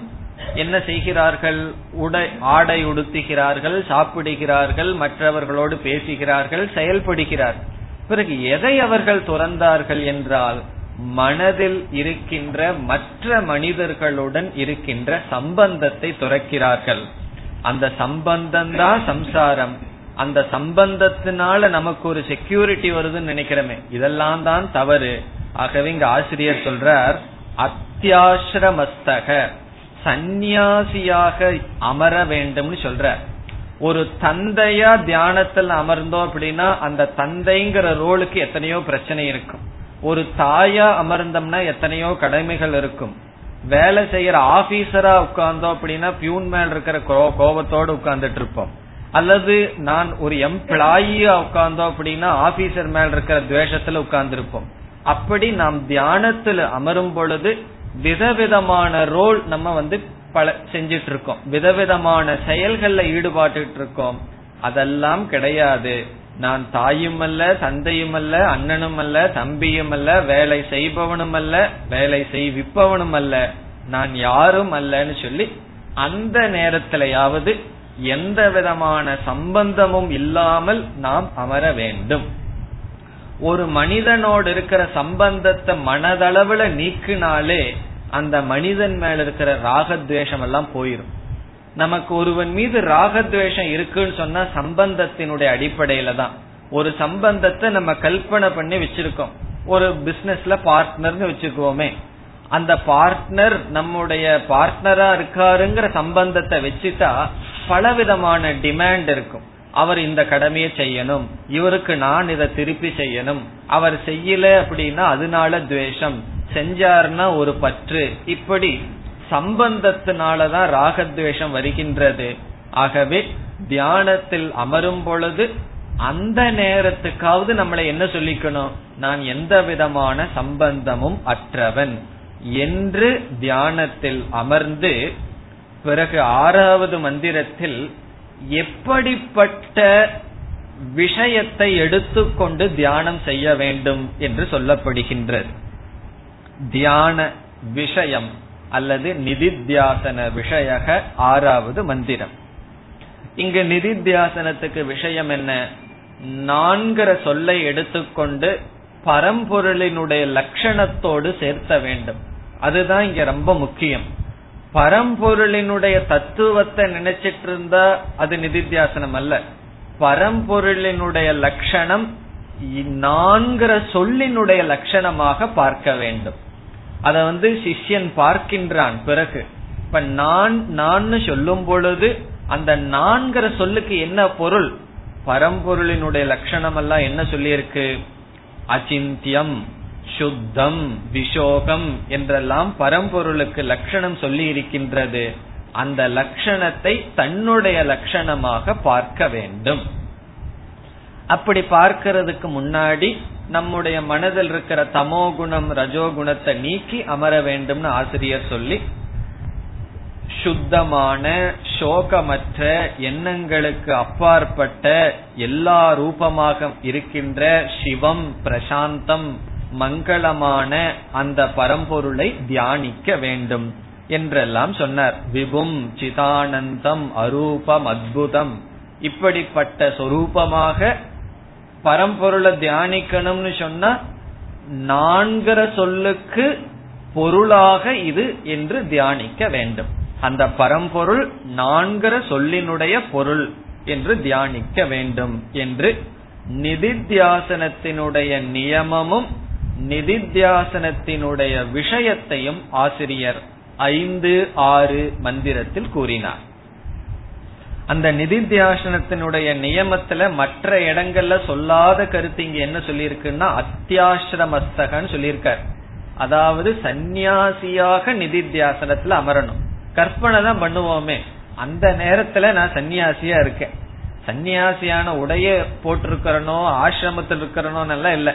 என்ன செய்கிறார்கள்? உடை ஆடை உடுத்துகிறார்கள் சாப்பிடுகிறார்கள் மற்றவர்களோடு பேசுகிறார்கள் செயல்படுகிறார்கள் பிறகு எதை அவர்கள் துறந்தார்கள் என்றால் மனதில் இருக்கின்ற மற்ற மனிதர்களுடன் இருக்கின்ற சம்பந்தத்தை துறக்கிறார்கள். அந்த சம்பந்தம் தான் சம்சாரம். அந்த சம்பந்தத்தினால நமக்கு ஒரு செக்யூரிட்டி வருதுன்னு நினைக்கிறோமே. இதெல்லாம் தான் தவறு. ஆகவே இங்க ஆசிரியர் சொல்றார் அத்தியாசிரமஸ்தக சந்நியாசியாக அமர வேண்டும்னு சொல்ற. ஒரு தந்தையா தியானத்தில் அமர்ந்தோம் அப்படின்னா அந்த தந்தைங்கிற ரோலுக்கு எத்தனையோ பிரச்சனை இருக்கும். ஒரு தாயா அமர்ந்தோம்னா எத்தனையோ கடமைகள் இருக்கும். வேலை செய்யற ஆபீசரா உட்கார்ந்தோம் அப்படின்னா பியூன் மேல் இருக்கிற கோபத்தோடு உட்கார்ந்துட்டு இருப்போம். அல்லது நான் ஒரு எம்ப்ளாயியா உட்கார்ந்தோம் அப்படின்னா ஆபீசர் மேல் இருக்கிற துவேஷத்துல உட்கார்ந்து இருப்போம் அப்படி நாம் தியானத்துல அமரும் பொழுது விதவிதமான ரோல் நம்ம வந்து பல செஞ்சிட்டு இருக்கோம் விதவிதமான செயல்கள்ல ஈடுபாட்டு இருக்கோம் அதெல்லாம் கிடையாது. நான் தாயும் அல்ல தந்தையும் அல்ல அண்ணனும் அல்ல தம்பியும் அல்ல வேலை செய்பவனும் அல்ல வேலை செய்விப்பவனும் அல்ல நான் யாரும் அல்லன்னு சொல்லி அந்த நேரத்திலேயாவது எந்த விதமான சம்பந்தமும் இல்லாமல் நாம் அமர வேண்டும். ஒரு மனிதனோடு இருக்கிற சம்பந்தத்தை மனதளவுல நீக்கினாலே அந்த மனிதன் மேல இருக்கிற ராகத்வேஷம் எல்லாம் போயிரும். நமக்கு ஒருவன் மீது ராகத்வேஷம் இருக்குன்னு சொன்னா சம்பந்தத்தினுடைய அடிப்படையில தான். ஒரு சம்பந்தத்தை நம்ம கல்பனை பண்ணி வச்சிருக்கோம். ஒரு பிசினஸ்ல பார்ட்னர்னு வச்சுக்குவோமே அந்த பார்ட்னர் நம்முடைய பார்ட்னரா இருக்காருங்கிற சம்பந்தத்தை வச்சுட்டா பலவிதமான டிமாண்ட் இருக்கும். அவர் இந்த கடமையை செய்யணும். இவருக்கு நான் இதை திருப்பி செய்யணும். அவர் செய்யல அப்படின்னா அதனால துவேஷம். செஞ்சார்னா ஒரு பற்று. இப்படி சம்பந்தத்தினாலதான் ராகத்வேஷம் வருகின்றது. ஆகவே தியானத்தில் அமரும் பொழுது அந்த நேரத்துக்காவது நம்மளை என்ன சொல்லிக்கணும்? நான் எந்த விதமான சம்பந்தமும் அற்றவன். என்று தியானத்தில் அமர்ந்து பிறகு ஆறாவது மந்திரத்தில் எப்படிப்பட்ட விஷயத்தை எடுத்துக்கொண்டு தியானம் செய்ய வேண்டும் என்று சொல்லப்படுகின்றது. தியான விஷயம் அல்லது நிதித்தியாசன விஷயக ஆறாவது மந்திரம். இங்கு நிதித்தியாசனத்துக்கு விஷயம் என்ன? நான்கிற சொல்லை எடுத்துக்கொண்டு பரம்பொருளினுடைய லட்சணத்தோடு சேர்த்த வேண்டும். அதுதான் இங்க ரொம்ப முக்கியம். பரம்பொருளினுடைய தத்துவத்தை நினைச்சிட்டு இருந்தா அது நிதித்தியாசனம் அல்ல பரம்பொருளினுடைய லட்சணம் நான்கிற சொல்லினுடைய லட்சணமாக பார்க்க வேண்டும். அத வந்து சிஷ்யன் பார்க்கின்றான் பிறகு. இப்ப நான் நான் சொல்லும் பொழுது அந்த நான்கிற சொல்லுக்கு என்ன பொருள்? பரம்பொருளினுடைய லட்சணம் எல்லாம் என்ன சொல்லியிருக்கு? அச்சிந்தியம். சுத்தம் விஷோகம் என்றெல்லாம் பரம்பொருளுக்கு லட்சணம் சொல்லி இருக்கின்றது அந்த லட்சணத்தை தன்னுடைய லட்சணமாக பார்க்க வேண்டும். அப்படி பார்க்கிறதுக்கு முன்னாடி நம்முடைய மனதில் இருக்கிற தமோ குணம் ரஜோகுணத்தை நீக்கி அமர வேண்டும்னு ஆசிரியர் சொல்லி சுத்தமான சோகமற்ற எண்ணங்களுக்கு அப்பாற்பட்ட எல்லா ரூபமாக இருக்கின்ற சிவம் பிரசாந்தம் மங்களமான அந்த பரம்பொருளை தியானிக்க வேண்டும் என்றெல்லாம் சொன்னார். விபும் சிதானந்தம் அரூபம் அத்புதம். இப்படிப்பட்ட சொரூபமாக பரம்பொருளை தியானிக்கணும்னு சொன்னா நான்கிற சொல்லுக்கு பொருளாக இது என்று தியானிக்க வேண்டும். அந்த பரம்பொருள் நான்கிற சொல்லினுடைய பொருள் என்று தியானிக்க வேண்டும் என்று நிதித்தியாசனத்தினுடைய நியமமும் நிதித்தியாசனத்தினுடைய விஷயத்தையும் ஆசிரியர் ஐந்து ஆறு மந்திரத்தில் கூறினார். அந்த நிதித்தியாசனத்தினுடைய நியமத்துல மற்ற இடங்கள்ல சொல்லாத கருத்து இங்க என்ன சொல்லியிருக்குன்னா அத்தியாசிரமஸ்தகன்னு சொல்லியிருக்கார். அதாவது சந்நியாசியாக நிதித்தியாசனத்துல அமரணும். கற்பனை தான் பண்ணுவோமே. அந்த நேரத்துல நான் சன்னியாசியா இருக்கேன். சன்னியாசியான உடைய போட்டிருக்கிறனோ ஆசிரமத்தில் இருக்கிறனோ எல்லாம் இல்லை.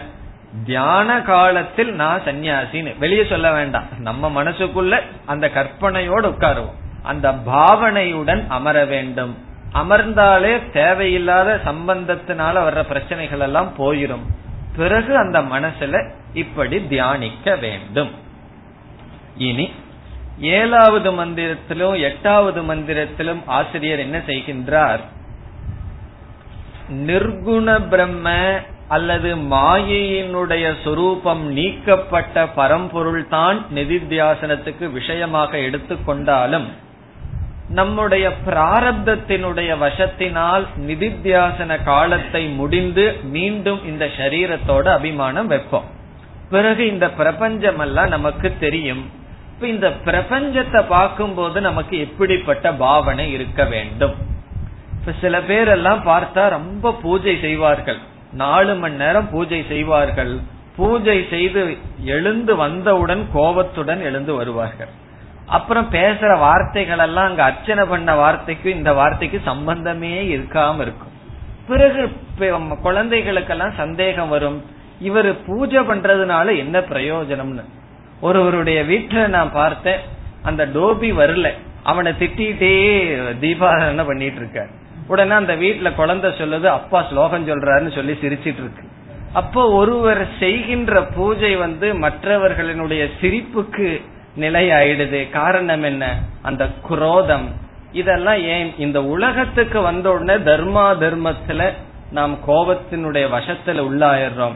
தியான காலத்தில் நான் சன்னியாசின்னு வெளியே சொல்ல வேண்டாம். நம்ம மனசுக்குள்ள அந்த கற்பனையோடு உட்காருவோம். அந்த பாவனையுடன் அமர வேண்டும். அமர்ந்தாலே தேவையில்லாத சம்பந்தத்தினால வர்ற பிரச்சனைகள் எல்லாம் போயிரும். பிறகு அந்த மனசுல இப்படி தியானிக்க வேண்டும். இனி ஏழாவது மந்திரத்திலும் எட்டாவது மந்திரத்திலும் ஆசிரியர் என்ன செய்கின்றார்? நிர்குண பிரம்ம அல்லது மாயையினுடைய சொரூபம் நீக்கப்பட்ட பரம்பொருள் தான் நிதித்தியாசனத்துக்கு விஷயமாக எடுத்துக்கொண்டாலும் நம்முடைய பிராரப்தத்தினுடைய வசத்தினால் நிதித்தியாசன காலத்தை முடிந்து மீண்டும் இந்த சரீரத்தோட அபிமானம் வைப்போம். பிறகு இந்த பிரபஞ்சம் எல்லாம் நமக்கு தெரியும். இப்ப இந்த பிரபஞ்சத்தை பார்க்கும்போது நமக்கு எப்படிப்பட்ட பாவனை இருக்க வேண்டும்? இப்ப சில பேர் எல்லாம் பார்த்தா ரொம்ப பூஜை செய்வார்கள். நாலு மணி நேரம் பூஜை செய்வார்கள். பூஜை செய்து எழுந்து வந்தவுடன் கோபத்துடன் எழுந்து வருவார்கள். அப்புறம் பேசுற வார்த்தைகள் எல்லாம் அங்க அர்ச்சனை பண்ண வார்த்தைக்கு இந்த வார்த்தைக்கு சம்பந்தமே இருக்காம இருக்கும். பிறகு குழந்தைகளுக்கெல்லாம் சந்தேகம் வரும். இவர் பூஜை பண்றதுனால என்ன பிரயோஜனம்னு. ஒருவருடைய வீட்டுல நான் பார்த்தேன் அந்த டோபி வரல. அவனை திட்டிகிட்டே தீபாராதனை பண்ணிட்டு இருக்க உடனே அந்த வீட்டுல குழந்தை சொல்லுது அப்பா ஸ்லோகம் சொல்றாருன்னு சொல்லி சிரிச்சிட்டு இருக்கு அப்போ ஒருவர் செய்கின்ற பூஜை வந்து மற்றவர்களினுடைய சிரிப்புக்கு நிலை ஆயிடுது காரணம் என்ன? அந்த குரோதம். இதெல்லாம் ஏன்? இந்த உலகத்துக்கு வந்த உடனே தர்மா தர்மத்துல நாம் கோபத்தினுடைய வசத்துல உள்ளாயிடுறோம்.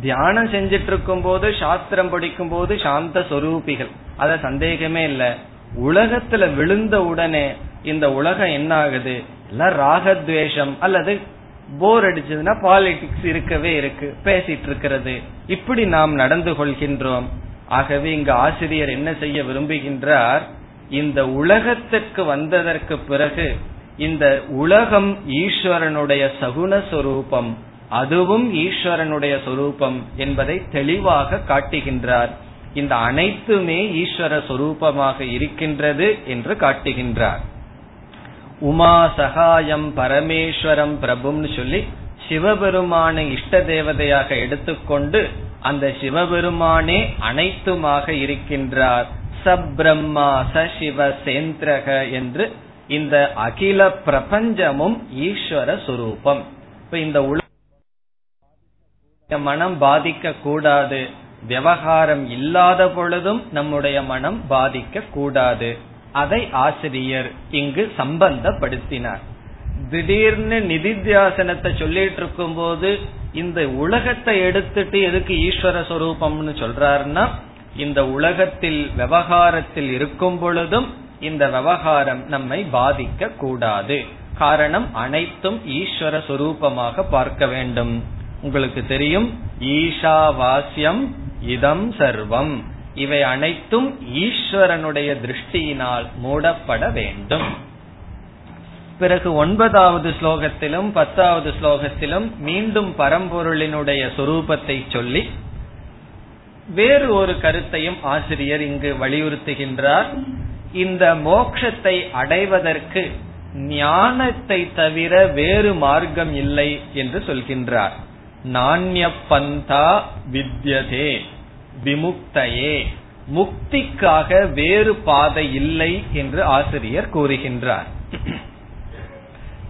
தியானம் செஞ்சிட்டு இருக்கும் போது சாஸ்திரம் படிக்கும் போது சாந்த சொரூபிகள். அத சந்தேகமே இல்லை. உலகத்துல விழுந்த உடனே இந்த உலகம் என்ன ஆகுது எல்லாம் ராகத்வேஷம் அல்லது போர் அடிச்சதுன்னா பாலிடிக்ஸ் இருக்கவே இருக்கு. பேசிட்டு இருக்கிறது. இப்படி நாம் நடந்து கொள்கின்றோம். ஆகவே இங்கு ஆசிரியர் என்ன செய்ய விரும்புகின்றார்? இந்த உலகத்திற்கு வந்ததற்கு பிறகு இந்த உலகம் ஈஸ்வரனுடைய சகுன சொரூபம் அதுவும் ஈஸ்வரனுடைய சொரூபம் என்பதை தெளிவாக காட்டுகின்றார். இந்த அனைத்துமே ஈஸ்வர சொரூபமாக இருக்கின்றது என்று காட்டுகின்றார். உமா சகாயம் பரமேஸ்வரம் பிரபுன்னு சொல்லி சிவபெருமான இஷ்ட தேவதையாக எடுத்துக்கொண்டு அந்த சிவபெருமானே அனைத்துமாக இருக்கின்றார். சப்ரம்மா சசிவ சேந்திரக என்று இந்த அகில பிரபஞ்சமும் ஈஸ்வர சுரூபம். இப்ப இந்த உலக மனம் பாதிக்க கூடாது விவகாரம் இல்லாத பொழுதும் நம்முடைய மனம் பாதிக்க கூடாது அதை ஆசிரியர் இங்கு சம்பந்தப்படுத்தினார். திடீர்னு நிதித்தியாசனத்தை சொல்லிட்டு இருக்கும் போது இந்த உலகத்தை எடுத்துட்டு எதுக்கு ஈஸ்வர சொரூபம்னு சொல்றாருன்னா இந்த உலகத்தில் விவகாரத்தில் இருக்கும் பொழுதும் இந்த விவகாரம் நம்மை பாதிக்க கூடாது காரணம் அனைத்தும் ஈஸ்வர சொரூபமாக பார்க்க வேண்டும். உங்களுக்கு தெரியும் ஈஷாவாஸ்யம் இதம் சர்வம். இவை அனைத்தும் ஈஸ்வரனுடைய திருஷ்டியினால் மூடப்பட வேண்டும். பிறகு ஒன்பதாவது ஸ்லோகத்திலும் பத்தாவது ஸ்லோகத்திலும் மீண்டும் பரம்பொருளினுடைய சொரூபத்தை சொல்லி வேறு ஒரு கருத்தையும் ஆசிரியர் இங்கு வலியுறுத்துகின்றார். இந்த மோக்ஷத்தை அடைவதற்கு ஞானத்தை தவிர வேறு மார்க்கம் இல்லை என்று சொல்கின்றார். நாண்யப்பந்தா வித்யதே விமுக்தையே. முக்திக்காக வேறு பாதை இல்லை என்று ஆசிரியர் கூறுகின்றார்.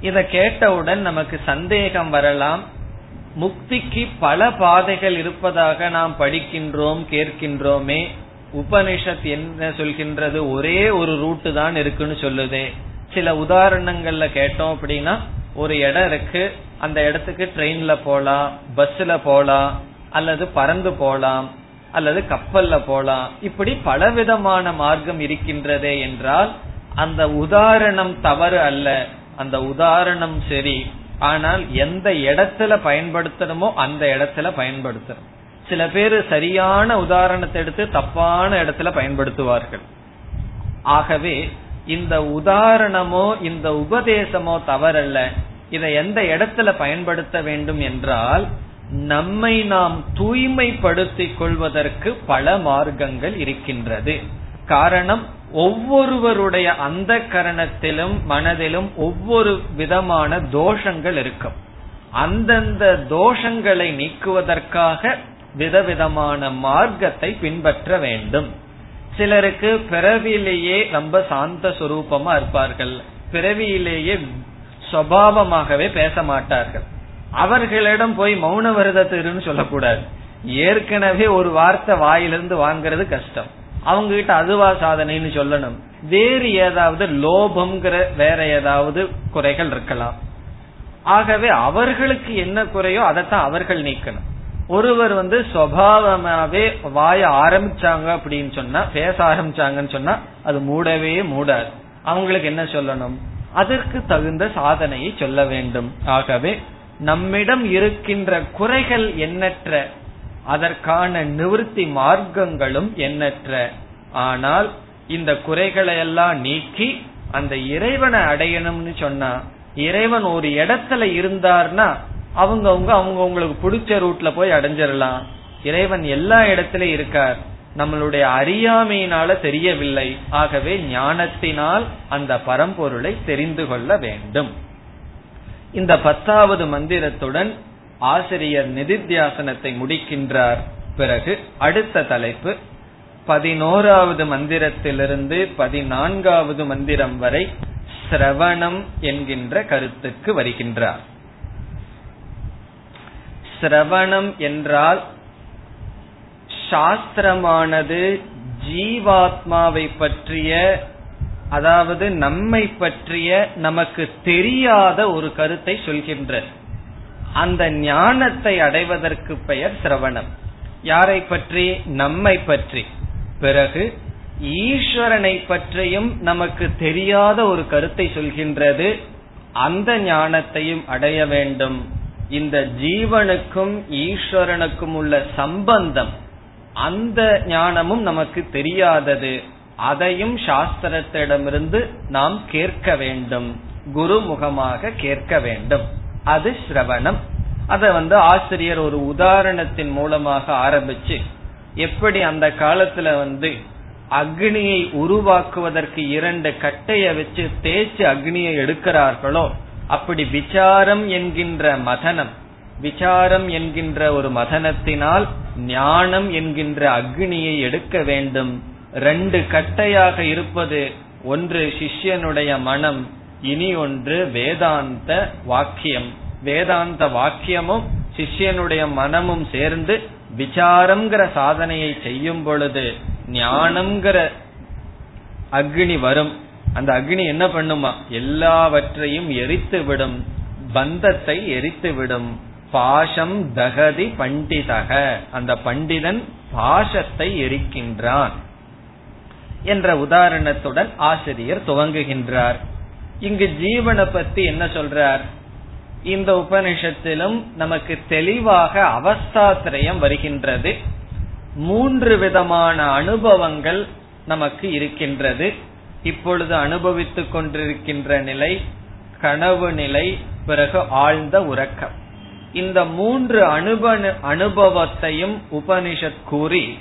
இதை கேட்டவுடன் நமக்கு சந்தேகம் வரலாம். முக்திக்கு பல பாதைகள் இருப்பதாக நாம் படிக்கின்றோம் கேட்கின்றோமே. உபனிஷத் என்ன சொல்கின்றது? ஒரே ஒரு ரூட்டு தான் இருக்குன்னு சொல்லுதே. சில உதாரணங்கள்ல கேட்டோம் அப்படின்னா ஒரு இடம் இருக்கு. அந்த இடத்துக்கு ட்ரெயின்ல போலாம் பஸ்ல போலாம் அல்லது பறந்து போலாம் அல்லது கப்பல்ல போலாம். இப்படி பலவிதமான மார்க்கம் இருக்கின்றதே என்றால் அந்த உதாரணம் தவறு அல்ல. அந்த உதாரணம் சரி. ஆனால் எந்த இடத்துல பயன்படுத்தணுமோ அந்த இடத்துல பயன்படுத்தணும். சில பேர் சரியான உதாரணத்தை எடுத்து தப்பான இடத்துல பயன்படுத்துவார்கள். ஆகவே இந்த உதாரணமோ இந்த உபதேசமோ தவறல்ல. இதை எந்த இடத்துல பயன்படுத்த வேண்டும் என்றால் நம்மை நாம் தூய்மைப்படுத்திக் கொள்வதற்கு பல மார்க்கங்கள் இருக்கின்றது. காரணம் ஒவ்வொருவருடைய அந்த கரணத்திலும் மனதிலும் ஒவ்வொரு விதமான தோஷங்கள் இருக்கும். அந்தந்த தோஷங்களை நீக்குவதற்காக விதவிதமான மார்க்கத்தை பின்பற்ற வேண்டும். சிலருக்கு பிறவியிலேயே ரொம்ப சாந்த சுரூபமா இருப்பார்கள். பிறவியிலேயே சுவாவமாகவே பேச மாட்டார்கள். அவர்களிடம் போய் மௌன விரதத்திருன்னு சொல்லக்கூடாது. ஏற்கனவே ஒரு வார்த்தை வாயிலிருந்து வாங்குறது கஷ்டம். அவங்க கிட்ட அதுவா சாதனைன்னு சொல்லணும். வேறு ஏதாவது லோபம்ங்கிற வேற ஏதாவது குறைகள் இருக்கலாம். ஆகவே அவர்களுக்கு என்ன குறையோ அதைத்தான் அவர்கள் நீக்கணும். ஒருவர் வந்து சுவாவமாவே வாய ஆரம்பிச்சாங்க அப்படின்னு சொன்னா பேச ஆரம்பிச்சாங்கன்னு சொன்னா அது மூடவே மூடாது. அவங்களுக்கு என்ன சொல்லணும்? அதற்கு தகுந்த சாதனையை சொல்ல வேண்டும். ஆகவே நம்மிடம் இருக்கின்ற குறைகள் எண்ணற்ற அதற்கான நிவர்த்தி மார்க்கங்களும் எண்ணற்ற. ஆனால் இந்த குறைகளை எல்லாம் நீக்கி அந்த இறைவனை அடையணும்னு சொன்னா இறைவன் ஒரு இடத்துல இருந்தார்னா அவங்கவுங்க அவங்க உங்களுக்கு பிடிச்ச ரூட்ல போய் அடைஞ்சிடலாம் இறைவன் எல்லா இடத்திலயும் இருக்கார். நம்மளுடைய அறியாமையினால தெரியவில்லை. ஆகவே ஞானத்தினால் அந்த பரம்பொருளை தெரிந்து கொள்ள வேண்டும். இந்த பத்தாவது மந்திரத்துடன் ஆசிரியர் நிதித்தியாசனத்தை முடிக்கின்றார். பிறகு அடுத்த தலைப்பு பதினோராவது மந்திரத்திலிருந்து பதினான்காவது மந்திரம் வரை சிரவணம் என்கின்ற கருத்துக்கு வருகின்றார். சிரவணம் என்றால் சாஸ்திரமானது ஜீவாத்மாவை பற்றிய அதாவது நம்மை பற்றிய நமக்கு தெரியாத ஒரு கருத்தை சொல்கின்றது. அந்த ஞானத்தை அடைவதற்கு பெயர் சிரவணம். யாரை பற்றி? நம்மை பற்றி. பிறகு ஈஸ்வரனை பற்றியும் நமக்கு தெரியாத ஒரு கருத்தை சொல்கின்றது. அந்த ஞானத்தையும் அடைய வேண்டும். இந்த ஜீவனுக்கும் ஈஸ்வரனுக்கும் உள்ள சம்பந்தம் அந்த ஞானமும் நமக்கு தெரியாதது. அதையும் சாஸ்திரத்திடமிருந்து நாம் கேட்க வேண்டும். குருமுகமாக கேட்க வேண்டும். அது சிரவணம் அதை வந்து ஆசிரியர் ஒரு உதாரணத்தின் மூலமாக ஆரம்பிச்சு எப்படி அந்த காலத்துல வந்து அக்னியை உருவாக்குவதற்கு இரண்டு கட்டைய வச்சு தேய்ச்சி அக்னியை எடுக்கிறார்களோ அப்படி விசாரம் என்கின்ற மதனம் விசாரம் என்கின்ற ஒரு மதனத்தினால் ஞானம் என்கின்ற அக்னியை எடுக்க வேண்டும். ரெண்டு கட்டையாக இருப்பது ஒன்று சிஷ்யனுடைய மனம் இனி ஒன்று வேதாந்த வாக்கியம். வேதாந்த வாக்கியமும் சிஷ்யனுடைய மனமும் சேர்ந்து விசாரம்ங்கிற சாதனையை செய்யும் பொழுது ஞானம்ங்கிற அக்னி வரும். அந்த அக்னி என்ன பண்ணுமா? எல்லாவற்றையும் எரித்து விடும் பந்தத்தை எரித்து விடும் பாஷம் தகதி பண்டிதக. அந்த பண்டிதன் பாஷத்தை எரிக்கின்றான் என்ற உதாரணத்துடன் ஆசிரியர் துவங்குகின்றார். இங்கு ஜீவனை பத்தி என்ன சொல்றார்? இந்த உபனிஷத்திலும் நமக்கு தெளிவாக அவஸ்தாத்திரயம் வருகின்றது. மூன்று விதமான அனுபவங்கள் நமக்கு இருக்கின்றது. இப்பொழுது அனுபவித்துக் கொண்டிருக்கின்ற நிலை கனவு நிலை பிறகு ஆழ்ந்த உறக்கம். இந்த மூன்று அனுப அனுபவத்தையும் உபனிஷத் கூறி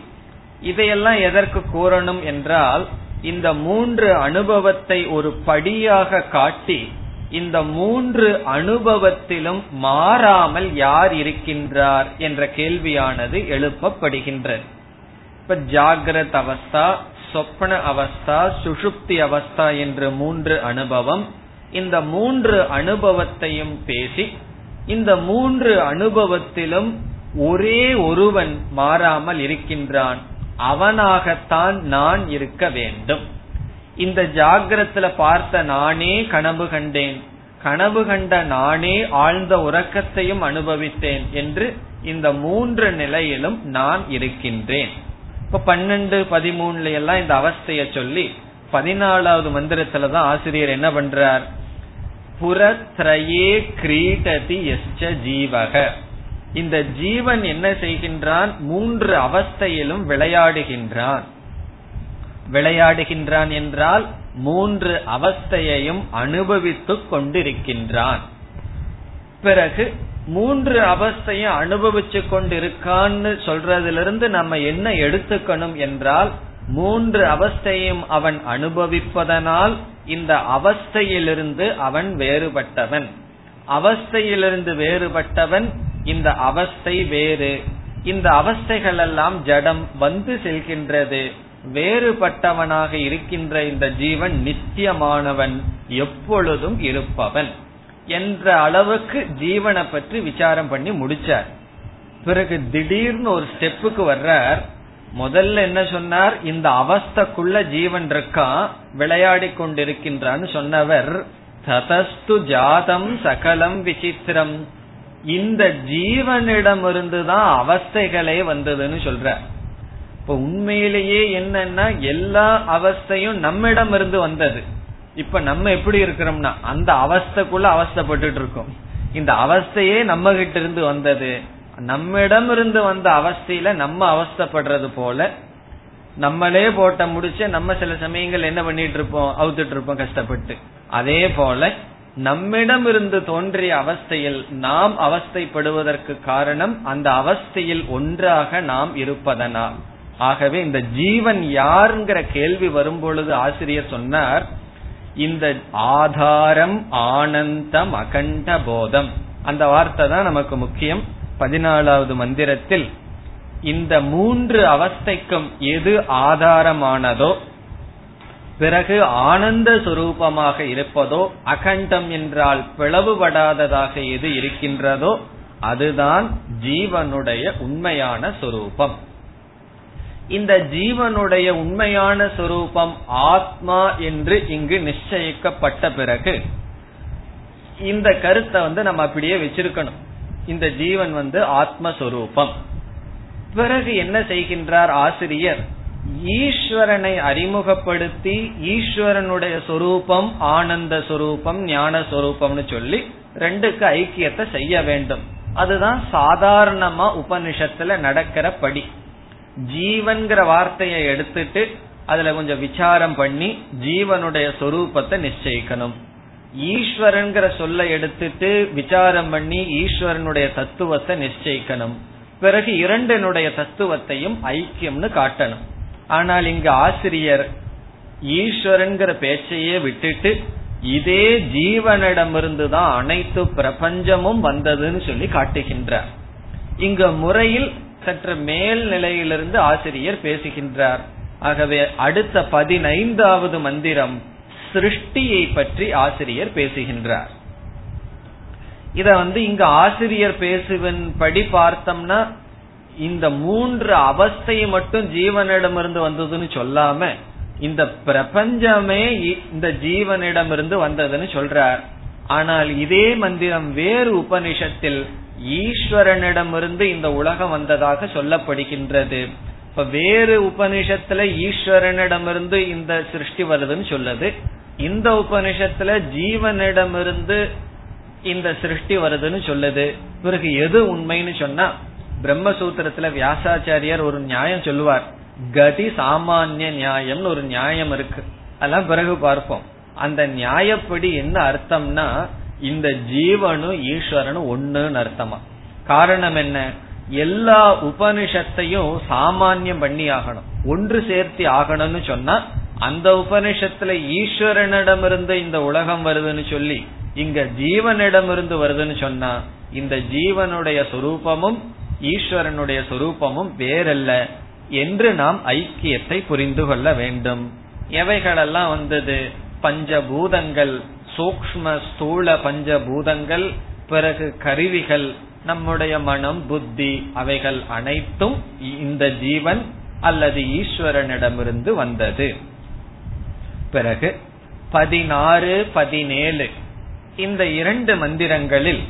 இதையெல்லாம் எதற்கு கூறணும் என்றால் இந்த மூன்று அனுபவத்தை ஒரு படியாக காட்டி இந்த மூன்று அனுபவத்திலும் மாறாமல் யார் இருக்கின்றார் என்ற கேள்வியானது எழுப்பப்படுகின்றது. இப்ப ஜாகிரத் அவஸ்தா சொப்பன அவஸ்தா சுஷுப்தி அவஸ்தா என்று மூன்று அனுபவம் இந்த மூன்று அனுபவத்தையும் பேசி இந்த மூன்று அனுபவத்திலும் ஒரே ஒருவன் மாறாமல் இருக்கின்றான். அவனாகத்தான் நான் இருக்க வேண்டும். இந்த ஜாகிரத்துல பார்த்த நானே கனவு கண்டேன். கனவு கண்ட நானே ஆழ்ந்த உறக்கத்தையும் அனுபவித்தேன் என்று இந்த மூன்று நிலையிலும் நான் இருக்கின்றேன். இப்ப பன்னெண்டு பதிமூணுல எல்லாம் இந்த அவஸ்தைய சொல்லி பதினாலாவது மந்திரத்துலதான் ஆசிரியர் என்ன பண்றார்? புறத்ரயே கிரீடதி எஸ்ச ஜீவக. இந்த ஜீவன் என்ன செய்கின்றான்? மூன்று அவஸ்தையிலும் விளையாடுகின்றான். விளையாடுகின்றான் என்றால் மூன்று அவஸ்தையையும் அனுபவித்துக் கொண்டிருக்கின்றான். பிறகு மூன்று அவஸ்தையும் அனுபவிச்சு கொண்டிருக்கான்னு சொல்றதிலிருந்து நம்ம என்ன எடுத்துக்கணும் என்றால் மூன்று அவஸ்தையும் அவன் அனுபவிப்பதனால் இந்த அவஸ்தையிலிருந்து அவன் வேறுபட்டவன். அவஸ்தையிலிருந்து வேறுபட்டவன் இந்த அவஸ்தை வேறு. இந்த அவஸ்தைகள் எல்லாம் ஜடம் வந்து செல்கின்றது. வேறுபட்டவனாக இருக்கின்ற இந்த ஜீவன் நித்தியமானவன் எப்பொழுதும் இருப்பவன் என்ற அளவுக்கு ஜீவனை பற்றி விசாரம் பண்ணி முடிச்சார். பிறகு திடீர்னு ஒரு ஸ்டெப்புக்கு வர்றார். முதல்ல என்ன சொன்னார்? இந்த அவஸ்தக்குள்ள ஜீவன் இருக்கா? விளையாடி கொண்டிருக்கின்றான்னு சொன்னவர் ததஸ்து ஜாதம் சகலம் விசித்திரம். இந்த ஜீவனிடமிருந்து தான் அவஸ்தைகளே வந்ததுன்னு சொல்ற. இப்ப உண்மையிலேயே என்னன்னா எல்லா அவஸ்தையும் நம்மிடம் இருந்து வந்தது. இப்ப நம்ம எப்படி இருக்கிறோம்னா அந்த அவஸ்தைக்குள்ள அவஸ்தப்பட்டு இருக்கோம். இந்த அவஸ்தையே நம்ம கிட்ட இருந்து வந்தது. நம்மிடம் இருந்து வந்த அவஸ்தையில நம்ம அவஸ்தப்படுறது போல நம்மளே போட்ட முடிச்ச நம்ம சில சமயங்கள் என்ன பண்ணிட்டு இருப்போம் அவுத்துட்டு இருப்போம் கஷ்டப்பட்டு. அதே போல நம்மிடம் இருந்து தோன்றிய அவஸ்தையில் நாம் அவஸ்தைப்படுவதற்கு காரணம் அந்த அவஸ்தையில் ஒன்றாக நாம் இருப்பதனால். ஆகவே இந்த ஜீவன் யாருங்கிற கேள்வி வரும் பொழுது ஆசிரியர் சொன்னார் இந்த ஆதாரம் ஆனந்தம் அகண்ட போதம். அந்த வார்த்தை தான் நமக்கு முக்கியம். பதினாலாவது மந்திரத்தில் இந்த மூன்று அவஸ்தைக்கும் எது ஆதாரமானதோ பிறகு ஆனந்த சுரூபமாக இருப்பதோ அகண்டம் என்றால் பிளவுபடாததாக எது இருக்கின்றதோ அதுதான் ஜீவனுடைய உண்மையான சொரூபம். இந்த ஜீவனுடைய உண்மையான சொரூபம் ஆத்மா என்று இங்கு நிச்சயிக்கப்பட்ட பிறகு இந்த கருத்தை வந்து நம்ம அப்படியே வச்சிருக்கணும். இந்த ஜீவன் வந்து ஆத்மஸ்வரூபம். பிறகு என்ன செய்கின்றார் ஆசிரியர்? ஈஸ்வரனை அறிமுகப்படுத்தி ஈஸ்வரனுடைய சொரூபம் ஆனந்த சொரூபம் ஞான சொரூபம்னு சொல்லி ரெண்டுக்கு ஐக்கியத்தை செய்ய வேண்டும். அதுதான் சாதாரணமா உபனிஷத்துல நடக்கிற படி. ஜீவன்கிற வார்த்தையை எடுத்துட்டு அதுல கொஞ்சம் விசாரம் பண்ணி ஜீவனுடைய சொரூபத்தை நிச்சயிக்கணும். ஈஸ்வரன்கிற சொல்ல எடுத்துட்டு விசாரம் பண்ணி ஈஸ்வரனுடைய தத்துவத்தை நிச்சயிக்கணும். பிறகு இரண்டினுடைய தத்துவத்தையும் ஐக்கியம்னு காட்டணும். ஆனால் இங்கு ஆசிரியர் ஈஸ்வரன்கிற பேச்சையே விட்டுட்டு இதே ஜீவனிடமிருந்து தான் அனைத்து பிரபஞ்சமும் வந்ததுன்னு சொல்லி காட்டுகின்றார். இங்க முறையில் சற்று மேல் நிலையிலிருந்து ஆசிரியர் பேசுகின்றார். ஆகவே அடுத்த பதினைந்தாவது மந்திரம் சிருஷ்டியை பற்றி ஆசிரியர் பேசுகின்றார். இத வந்து இங்க ஆசிரியர் பேசுவன் படி பார்த்தோம்னா இந்த மூன்று அவஸ்தையை மட்டும் ஜீவனிடமிருந்து வந்ததுன்னு சொல்லாம இந்த பிரபஞ்சமே இந்த ஜீவனிடமிருந்து வந்ததுன்னு சொல்றார். ஆனால் இதே மந்திரம் வேறு உபனிஷத்தில் ஈஸ்வரனிடமிருந்து இந்த உலகம் வந்ததாக சொல்லப்படுகின்றது. இப்ப வேறு உபனிஷத்துல ஈஸ்வரனிடமிருந்து இந்த சிருஷ்டி வருதுன்னு சொல்லுது. இந்த உபனிஷத்துல ஜீவனிடமிருந்து இந்த சிருஷ்டி வருதுன்னு சொல்லுது. பிறகு எது உண்மைன்னு சொன்னா பிரம்மசூத்திரத்துல வியாசாச்சாரியார் ஒரு நியாயம் சொல்லுவார். கதி சாமானிய நியாயம்னு ஒரு நியாயம் இருக்கு. அதெல்லாம் பிறகு பார்ப்போம். அந்த நியாயப்படி என்ன அர்த்தம்னா இந்த ஜீவனும் ஈஸ்வரனும் ஒண்ணுன்னு அர்த்தமா. காரணம் என்ன? எல்லா உபனிஷத்தையும் சாமானியம் பண்ணி ஆகணும். ஒன்று சேர்த்தி ஆகணும்னு சொன்னா அந்த உபனிஷத்துல ஈஸ்வரனிடமிருந்து இந்த உலகம் வருதுன்னு சொல்லி இங்க ஜீவனிடமிருந்து வருதுன்னு சொன்னா இந்த ஜீவனுடைய சொரூபமும் ஈஸ்வரனுடைய சொரூபமும் வேறல்ல என்று நாம் ஐக்கியத்தை புரிந்து கொள்ள வேண்டும். எவைகளெல்லாம் வந்தது? பஞ்சபூதங்கள் சூக்ம ஸ்தூல பஞ்சபூதங்கள் பிறகு கருவிகள் நம்முடைய மனம் புத்தி அவைகள் அனைத்தும் இந்த ஜீவன் அல்லது ஈஸ்வரனிடமிருந்து வந்தது. பிறகு பதினாறு பதினேழு இந்த இரண்டு மந்திரங்களில்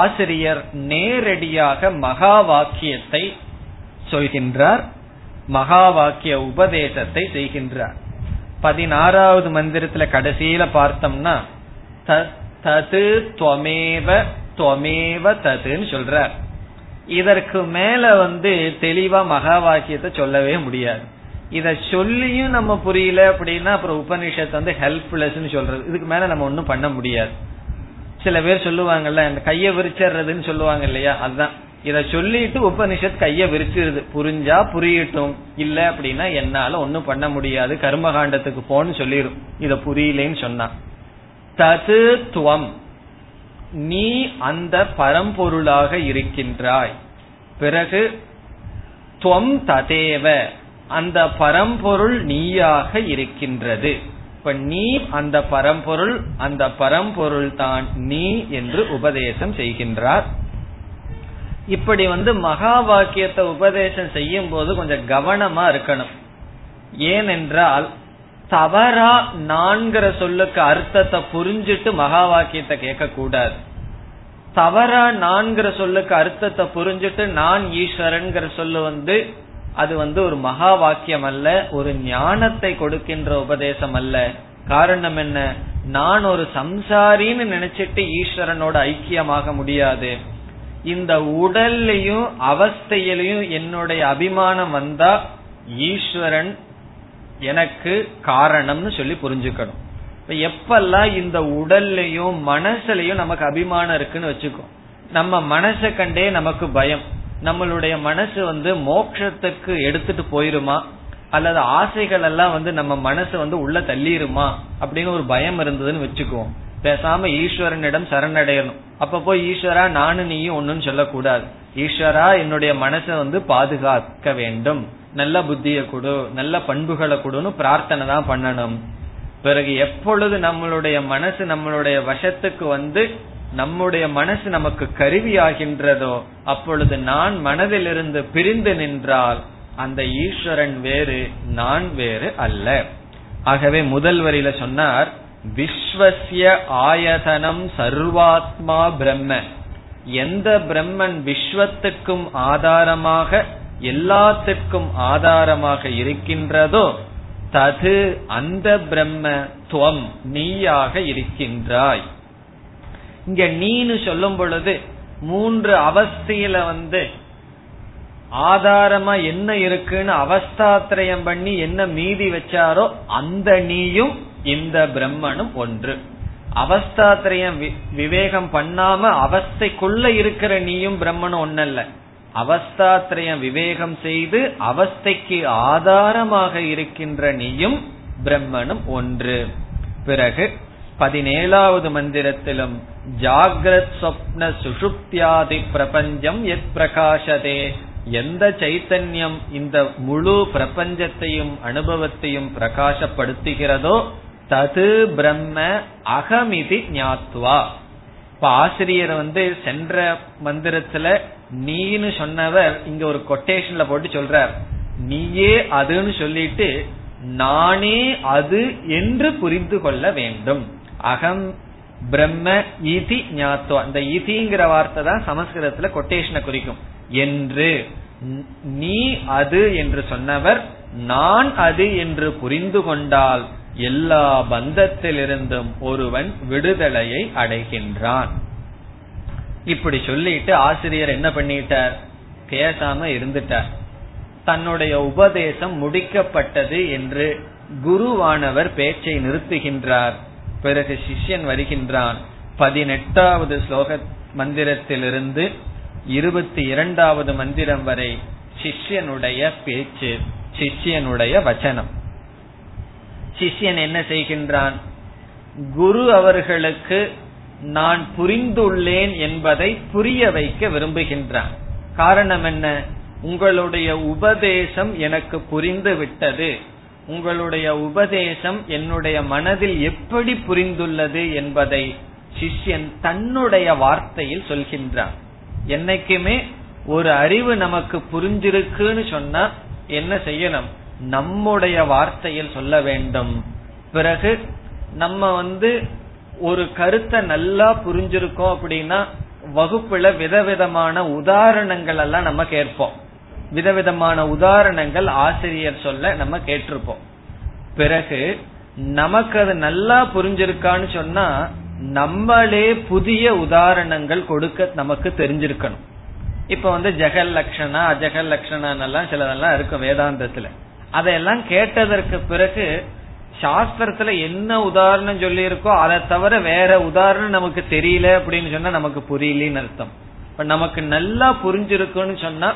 ஆசிரியர் நேரடியாக மகா வாக்கியத்தை சொல்கின்றார் மகா வாக்கிய உபதேசத்தை செய்கின்றார். பதினாறாவது மந்திரத்துல கடைசியில பார்த்தோம்னா தது துவமேவ துவமேவ ததுன்னு சொல்றார். இதற்கு மேல வந்து தெளிவா மகா வாக்கியத்தை சொல்லவே முடியாது. இத சொல்லியும் நம்ம புரியல அப்படின்னா அப்புறம் உபனிஷத்து வந்து ஹெல்ப்லெஸ் சொல்றது. இதுக்கு மேல நம்ம ஒன்னும் பண்ண முடியாது. சில பேர் சொல்லுவாங்கல்ல இந்த கைய விரிச்சிடுறதுன்னு சொல்லுவாங்க இல்லையா? அதுதான். இத சொல்லிட்டு உபனிஷத் கைய விரிச்சிருது. புரிஞ்சா புரியட்டும். இல்ல அப்படின்னா என்னால ஒன்னும் பண்ண முடியாது. கர்மகாண்டத்துக்கு போன்னு சொல்லிடும் இத புரியலேன்னு சொன்னா. தது துவம். நீ அந்த பரம்பொருளாக இருக்கின்றாய். பிறகு துவம் ததேவ அந்த பரம்பொருள் நீயாக இருக்கின்றது. இப்ப நீ அந்த பரம்பொருள் அந்த பரம்பொருள் தான் நீ என்று உபதேசம் செய்கின்றார். இப்படி வந்து மகா வாக்கியத்தை உபதேசம் செய்யும் போது கொஞ்சம் கவனமா இருக்கணும். ஏனென்றால் தவறா நான்கிற சொல்லுக்கு அர்த்தத்தை புரிஞ்சிட்டு மகா வாக்கியத்தை கேட்க கூடாது தவறா நான்கிற சொல்லுக்கு அர்த்தத்தை புரிஞ்சிட்டு நான் ஈஸ்வரன்கிற சொல்லு வந்து அது வந்து ஒரு மகா வாக்கியம் அல்ல ஒரு ஞானத்தை கொடுக்கின்ற உபதேசம் அல்ல காரணம் என்ன? நான் ஒரு சம்சாரின்னு நினைச்சிட்டு ஈஸ்வரனோட ஐக்கியமாக முடியாது. இந்த உடல்லையும் அவஸ்தையிலையும் என்னுடைய அபிமானம் வந்தா ஈஸ்வரன் எனக்கு காரணம்னு சொல்லி புரிஞ்சுக்கணும். இப்ப எப்பெல்லாம் இந்த உடல்லையும் மனசுலயும் நமக்கு அபிமானம் இருக்குன்னு வச்சுக்கோ. நம்ம மனசை கண்டே நமக்கு பயம். நம்மளுடைய மனசு வந்து மோட்சத்துக்கு எடுத்துட்டு போயிருமா? அல்லது ஆசைகள் எல்லாம் வந்து நம்ம மனசு வந்து உள்ள தள்ளிருமா? அப்படின்னு ஒரு பயம் இருந்ததுன்னு வச்சுக்குவோம் பேசாம ஈஸ்வரனிடம் சரணடையணும். அப்ப போய் ஈஸ்வரா நானும் நீயும் ஒன்னும் சொல்லக்கூடாது. ஈஸ்வரா என்னுடைய மனசை வந்து பாதுகாக்க வேண்டும். நல்ல புத்திய கொடு நல்ல பண்புகளை கொடுன்னு பிரார்த்தனை தான் பண்ணணும். பிறகு எப்பொழுது நம்மளுடைய மனசு நம்மளுடைய வசத்துக்கு வந்து நம்முடைய மனசு நமக்கு கருவி ஆகின்றதோ அப்பொழுது நான் மனதிலிருந்து பிரிந்து நின்றால் அந்த ஈஸ்வரன் வேறு நான் வேறு அல்ல. ஆகவே முதல் வரியில சொன்னார் விஸ்வசிய ஆயதனம் சர்வாத்மா பிரம்ம. எந்த பிரம்மன் விஸ்வத்துக்கும் ஆதாரமாக எல்லாத்திற்கும் ஆதாரமாக இருக்கின்றதோ தது அந்த பிரம்ம துவம் நீயாக இருக்கின்றாய். இங்க நீனு சொல்லும் பொழுது மூன்று அவஸ்தையில வந்து ஆதாரமா என்ன இருக்குன்னு அவஸ்தாத்திரயம் பண்ணி என்ன மீதி வச்சாரோ அந்த நீயும் இந்த பிரம்மனும் ஒன்று. அவஸ்தாத்திரயம் விவேகம் பண்ணாம அவஸ்தைக்குள்ள இருக்கிற நீயும் பிரம்மனும் ஒன்னல்ல. அவஸ்தாத்திரயம் விவேகம் செய்து அவஸ்தைக்கு ஆதாரமாக இருக்கின்ற நீயும் பிரம்மனும் ஒன்று. பிறகு பதினேழாவது மந்திரத்திலும் ஜாகிரத் சொப்ன சுஷுப்தியாதி பிரபஞ்சம் எத் பிரகாசதே எந்த சைத்தன்யம் இந்த முழு பிரபஞ்சத்தையும் அனுபவத்தையும் பிரகாசப்படுத்துகிறதோ தது பிரம்ம அகமிதி ஞாத்வா. இப்ப ஆசிரியர் வந்து சென்ற மந்திரத்துல நீன்னு சொன்னவர் இங்க ஒரு கொட்டேஷன்ல போட்டு சொல்றார். நீயே அதுன்னு சொல்லிட்டு நானே அது என்று புரிந்து கொள்ள வேண்டும். அகம் பிரம்ம இதி ஞாத்வா அந்த இதிங்கிற வார்த்தை தான் சமஸ்கிருதத்துல கொட்டேஷனை குறிக்கும். என்று. நீ அது என்று சொன்னவர் நான் அது என்று புரிந்து கொண்டால் எல்லா பந்தத்திலிருந்தும் ஒருவன் விடுதலையை அடைகின்றான். இப்படி சொல்லிட்டு ஆசிரியர் என்ன பண்ணிட்டார்? பேசாம இருந்துட்டார். தன்னுடைய உபதேசம் முடிக்கப்பட்டது என்று குருவானவர் பேச்சை நிறுத்துகின்றார். பிறகு சிஷ்யன் வருகின்றான். பதினெட்டாவது ஸ்லோக மந்திரத்திலிருந்து இருபத்தி இரண்டாவது மந்திரம் வரை சிஷ்யனுடைய பேச்சு சிஷ்யனுடைய வச்சனம். சிஷ்யன் என்ன செய்கின்றான்? குரு அவர்களுக்கு நான் புரிந்துள்ளேன் என்பதை புரிய வைக்க விரும்புகின்றான். காரணம் என்ன? உங்களுடைய உபதேசம் எனக்கு புரிந்து விட்டது. உங்களுடைய உபதேசம் என்னுடைய மனதில் எப்படி புரிந்துள்ளது என்பதை சிஷ்யன் தன்னுடைய வார்த்தையில் சொல்கின்றான். என்னைக்குமே ஒரு அறிவு நமக்கு புரிஞ்சிருக்குன்னு சொன்னா என்ன செய்யணும்? நம்முடைய வார்த்தையில் சொல்ல வேண்டும். பிறகு நம்ம வந்து ஒரு கருத்தை நல்லா புரிஞ்சிருக்கோம் அப்படின்னா வகுப்புல விதவிதமான உதாரணங்கள் எல்லாம் நம்ம கேட்போம். விதவிதமான உதாரணங்கள் ஆசிரியர் சொல்ல நம்ம கேட்டிருப்போம். பிறகு நமக்கு அது நல்லா புரிஞ்சிருக்கான்னு சொன்னா நம்மளே புதிய உதாரணங்கள் கொடுக்க நமக்கு தெரிஞ்சிருக்கணும். இப்ப வந்து ஜெகல் லட்சணா அஜகல் லட்சணான் எல்லாம் சிலதெல்லாம் இருக்கும் வேதாந்தத்துல. அதையெல்லாம் கேட்டதற்கு பிறகு சாஸ்திரத்துல என்ன உதாரணம் சொல்லி இருக்கோ அதை தவிர வேற உதாரணம் நமக்கு தெரியல அப்படின்னு சொன்னா நமக்கு புரியலன்னு அர்த்தம். இப்ப நமக்கு நல்லா புரிஞ்சிருக்குன்னு சொன்னா